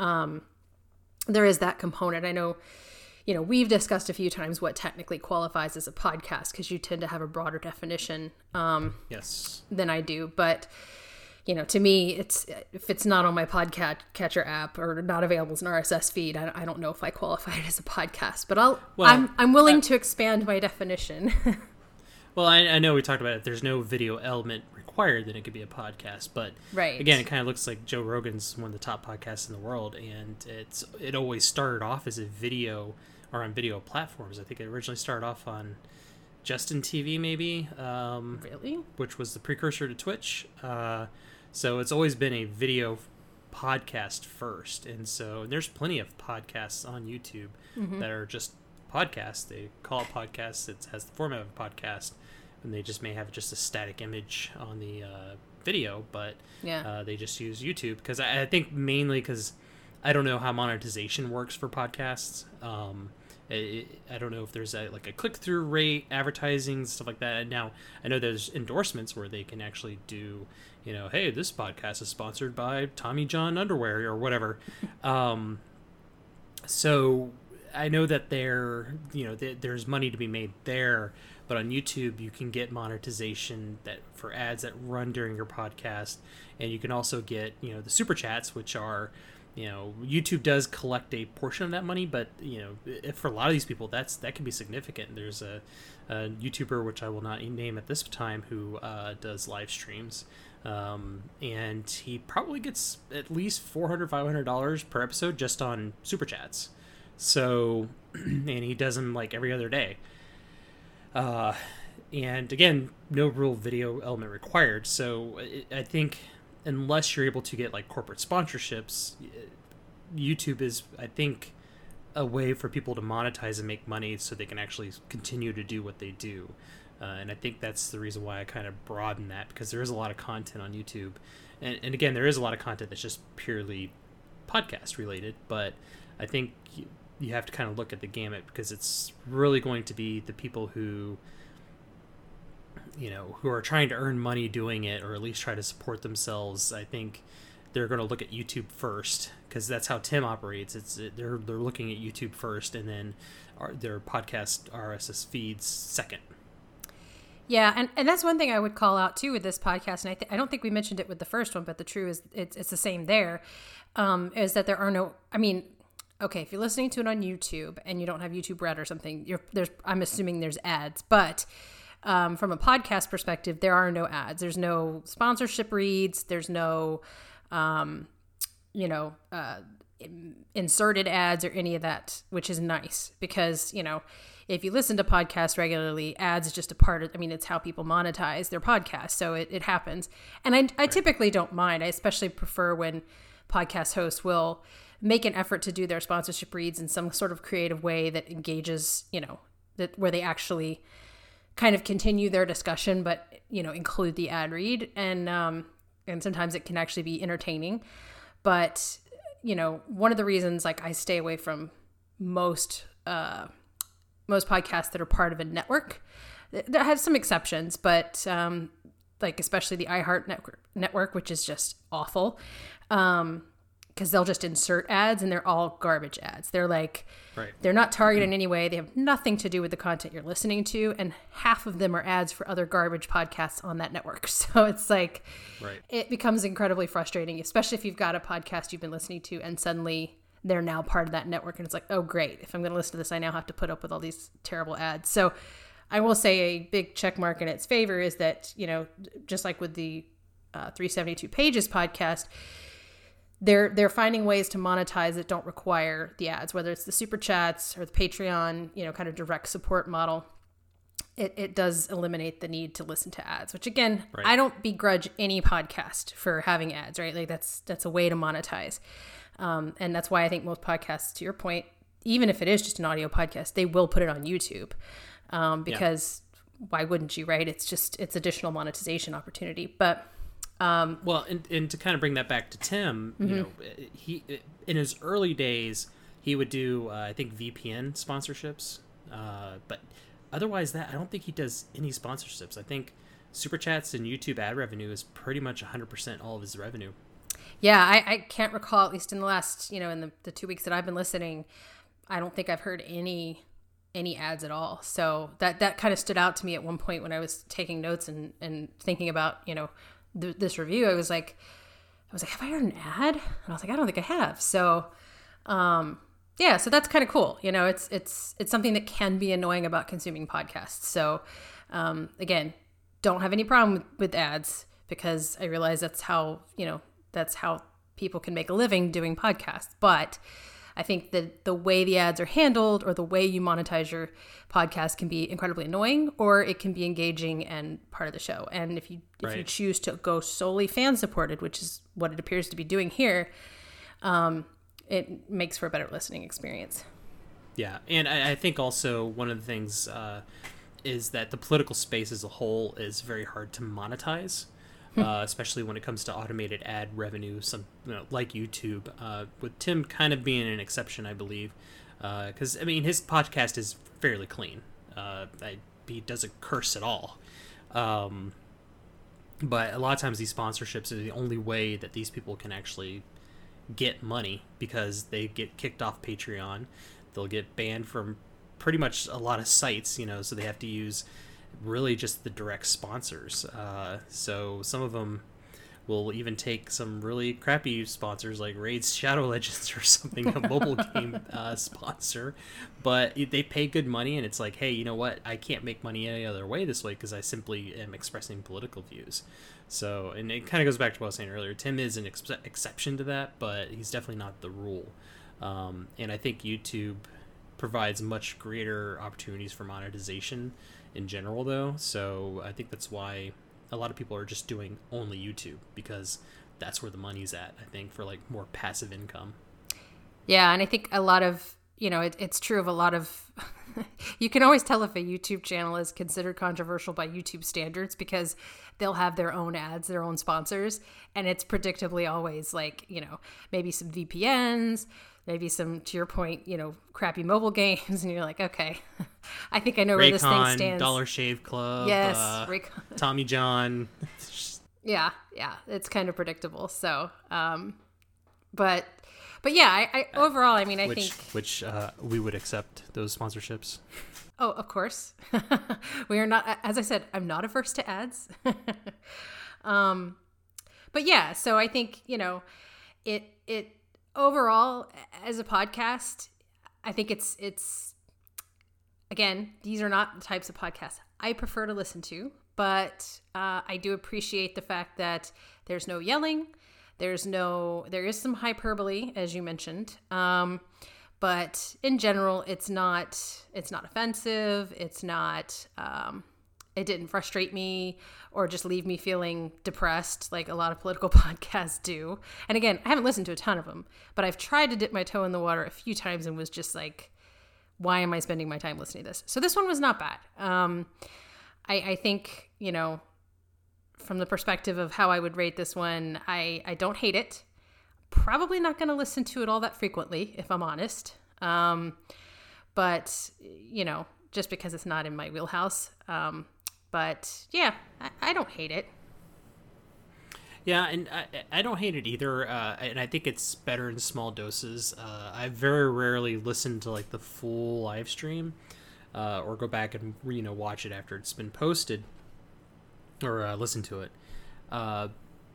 um, there is that component. I know you know we've discussed a few times what technically qualifies as a podcast because you tend to have a broader definition um, yes. than i do but you know, to me, it's if it's not on my podcast catcher app or not available as an RSS feed, I, I don't know if I qualify it as a podcast. But I'll well, I'm I'm willing uh, to expand my definition. well, I, I, know we talked about it. There's no video element required, then it could be a podcast. But right. again, it kind of looks like Joe Rogan's one of the top podcasts in the world, and it's it always started off as a video or on video platforms. I think it originally started off on. Justin TV, maybe. Um, really? Which was the precursor to Twitch. Uh, so it's always been a video podcast first. And so there's plenty of podcasts on YouTube mm-hmm. that are just podcasts. They call it podcasts. It has the format of a podcast, and they just may have just a static image on the uh, video, but Yeah. uh, they just use YouTube because I, I think mainly because I don't know how monetization works for podcasts. Um, I, I don't know if there's a, like a click through rate, advertising stuff like that. And now I know there's endorsements where they can actually do, you know, hey, this podcast is sponsored by Tommy John Underwear or whatever. um, so I know that there, you know, th- there's money to be made there, but on YouTube you can get monetization that for ads that run during your podcast, and you can also get, you know, the super chats, which are, you know, YouTube does collect a portion of that money, but you know, for a lot of these people, that's that can be significant. There's a, a YouTuber which I will not name at this time who uh, does live streams. Um, and he probably gets at least $400, 500 dollars per episode just on super chats. So and he does them like every other day. Uh and again no real video element required. So I think unless you're able to get like corporate sponsorships youtube is i think a way for people to monetize and make money so they can actually continue to do what they do uh, and i think that's the reason why i kind of broaden that because there is a lot of content on youtube. And, and again there is a lot of content that's just purely podcast related but i think you, you have to kind of look at the gamut because it's really going to be the people who you know who are trying to earn money doing it or at least try to support themselves. I think they're going to look at youtube first because that's how tim operates. It's they're they're looking at youtube first and then our, their podcast rss feeds second Yeah, and, and that's one thing I would call out too with this podcast, and I, th- I don't think we mentioned it with the first one, but the true is it's, it's the same there, um, is that there are no, I mean, okay, if you're listening to it on YouTube and you don't have YouTube Red or something, you're there's I'm assuming there's ads, but um, from a podcast perspective, there are no ads. There's no sponsorship reads. There's no, um, you know, uh, inserted ads or any of that, which is nice because you know if you listen to podcasts regularly, ads is just a part of, I mean, it's how people monetize their podcasts. So it, it happens. And I, I typically don't mind. I especially prefer when podcast hosts will make an effort to do their sponsorship reads in some sort of creative way that engages, you know, that where they actually kind of continue their discussion, but, you know, include the ad read. And, um, and sometimes it can actually be entertaining. But, you know, one of the reasons like I stay away from most, uh, most podcasts that are part of a network. There have some exceptions, but um, like especially the iHeart network, network, which is just awful, because they'll just insert ads and they're all garbage ads. They're like, right they're not targeted in any way. They have nothing to do with the content you're listening to, and half of them are ads for other garbage podcasts on that network. So it's like, right it becomes incredibly frustrating, especially if you've got a podcast you've been listening to and suddenly they're now part of that network and it's like oh great. If i'm going to listen to this i now have to put up with all these terrible ads. So i will say a big check mark in its favor is that you know just like with the uh, 372 pages podcast they're they're finding ways to monetize that don't require the ads whether it's the super chats or the patreon you know kind of direct support model. It, it does eliminate the need to listen to ads which again Right. i don't begrudge any podcast for having ads right? Like that's that's a way to monetize um, and that's why i think most podcasts to your point even if it is just an audio podcast they will put it on youtube um, because why wouldn't you right it's just it's additional monetization opportunity but Well, and, and to kind of bring that back to Tim, Mm-hmm. you know, he in his early days he would do uh, I think VPN sponsorships, uh, but otherwise that I don't think he does any sponsorships. I think super chats and YouTube ad revenue is pretty much 100% all of his revenue. Yeah, I, I can't recall, at least in the last, you know, in the, the two weeks that I've been listening, I don't think I've heard any any ads at all. So that that kind of stood out to me at one point when I was taking notes and, and thinking about, you know, th- this review. I was like, I was like, have I heard an ad? And I was like, I don't think I have. So, um, yeah, so that's kind of cool. You know, it's it's it's something that can be annoying about consuming podcasts. So, um, again, don't have any problem with, with ads because I realize that's how you know that's how people can make a living doing podcasts. But I think that the way the ads are handled or the way you monetize your podcast can be incredibly annoying, or it can be engaging and part of the show. And if you if you choose to go solely fan supported, which is what it appears to be doing here, um, it makes for a better listening experience. Yeah, and I, I think also one of the things uh, is that the political space as a whole is very hard to monetize. Uh, especially when it comes to automated ad revenue, some you know, like YouTube. Uh, with Tim kind of being an exception, I believe, because uh, I mean his podcast is fairly clean. Uh, I, he doesn't curse at all. Um, but a lot of times these sponsorships are the only way that these people can actually get money because they get kicked off Patreon. They'll get banned from pretty much a lot of sites, you know, so they have to use really just the direct sponsors. Uh, so some of them will even take some really crappy sponsors like Raid's Shadow Legends or something, a mobile game uh, sponsor, but they pay good money, and it's like, hey, you know what? I can't make money any other way this way because I simply am expressing political views. So, and it kind of goes back to what I was saying earlier. Tim is an ex- exception to that, but he's definitely not the rule. Um, and I think YouTube provides much greater opportunities for monetization in general, though. So I think that's why a lot of people are just doing only YouTube because that's where the money's at. I think for like more passive income. Yeah, and I think a lot of you know it, it's true of a lot of. you can always tell if a YouTube channel is considered controversial by YouTube standards because they'll have their own ads, their own sponsors, and it's predictably always like you know maybe some VPNs, maybe some to your point, you know, crappy mobile games, and you're like, okay, I think I know Raycon, where this thing stands. Dollar Shave Club, yes, uh, Raycon. Tommy John. yeah, yeah, it's kind of predictable. So, um, but but yeah, I, I overall, I mean, I which, think which uh, we would accept those sponsorships. Oh, of course. we are not. As I said, I'm not averse to ads. um, but yeah, so I think you know, it it overall as a podcast, I think it's it's again, these are not the types of podcasts I prefer to listen to, but uh, I do appreciate the fact that there's no yelling, there's no there is some hyperbole as you mentioned. Um, but in general, it's not it's not offensive. It's not um, it didn't frustrate me or just leave me feeling depressed like a lot of political podcasts do. And again, I haven't listened to a ton of them, but I've tried to dip my toe in the water a few times and was just like, why am I spending my time listening to this? So this one was not bad. Um, I, I think, you know, from the perspective of how I would rate this one, I, I don't hate it. Probably not going to listen to it all that frequently, if I'm honest. Um, but, you know, just because it's not in my wheelhouse. Um, but yeah, I, I don't hate it. Yeah, and I, I don't hate it either, uh, and I think it's better in small doses. Uh, I very rarely listen to like the full live stream, uh, or go back and you know watch it after it's been posted, or uh, listen to it. Uh,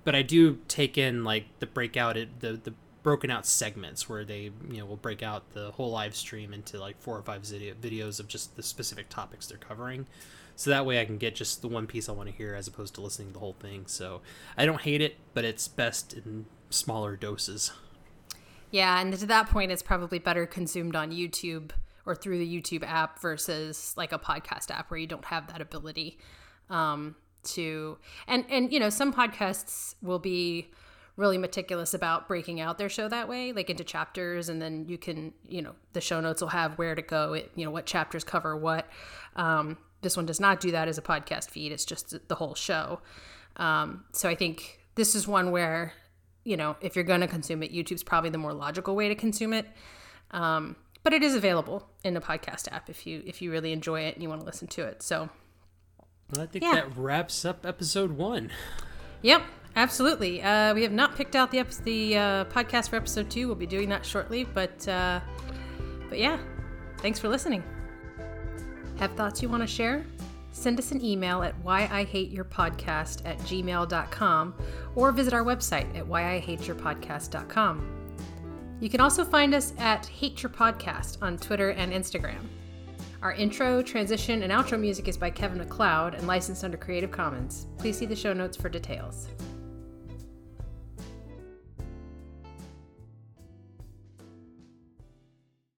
but I do take in like the breakout, the the broken out segments where they you know will break out the whole live stream into like four or five video videos of just the specific topics they're covering so that way I can get just the one piece I want to hear as opposed to listening to the whole thing. So I don't hate it, but it's best in smaller doses. Yeah, and to that point, it's probably better consumed on YouTube or through the YouTube app versus like a podcast app where you don't have that ability um, to. And and you know, some podcasts will be really meticulous about breaking out their show that way, like into chapters, and then you can, you know, the show notes will have where to go, it, you know, what chapters cover what. Um, this one does not do that as a podcast feed. It's just the whole show. Um, so I think this is one where, you know, if you're going to consume it, YouTube's probably the more logical way to consume it. Um, but it is available in the podcast app if you if you really enjoy it and you want to listen to it. So I think yeah. that wraps up episode one. Yep, absolutely. Uh, we have not picked out the ep- the uh, podcast for episode two. We'll be doing that shortly, but uh, but yeah, thanks for listening. Have thoughts you want to share? Send us an email at whyihateyourpodcast at gmail.com or visit our website at whyihateyourpodcast.com. You can also find us at Hate Your Podcast on Twitter and Instagram. Our intro, transition, and outro music is by Kevin MacLeod and licensed under Creative Commons. Please see the show notes for details.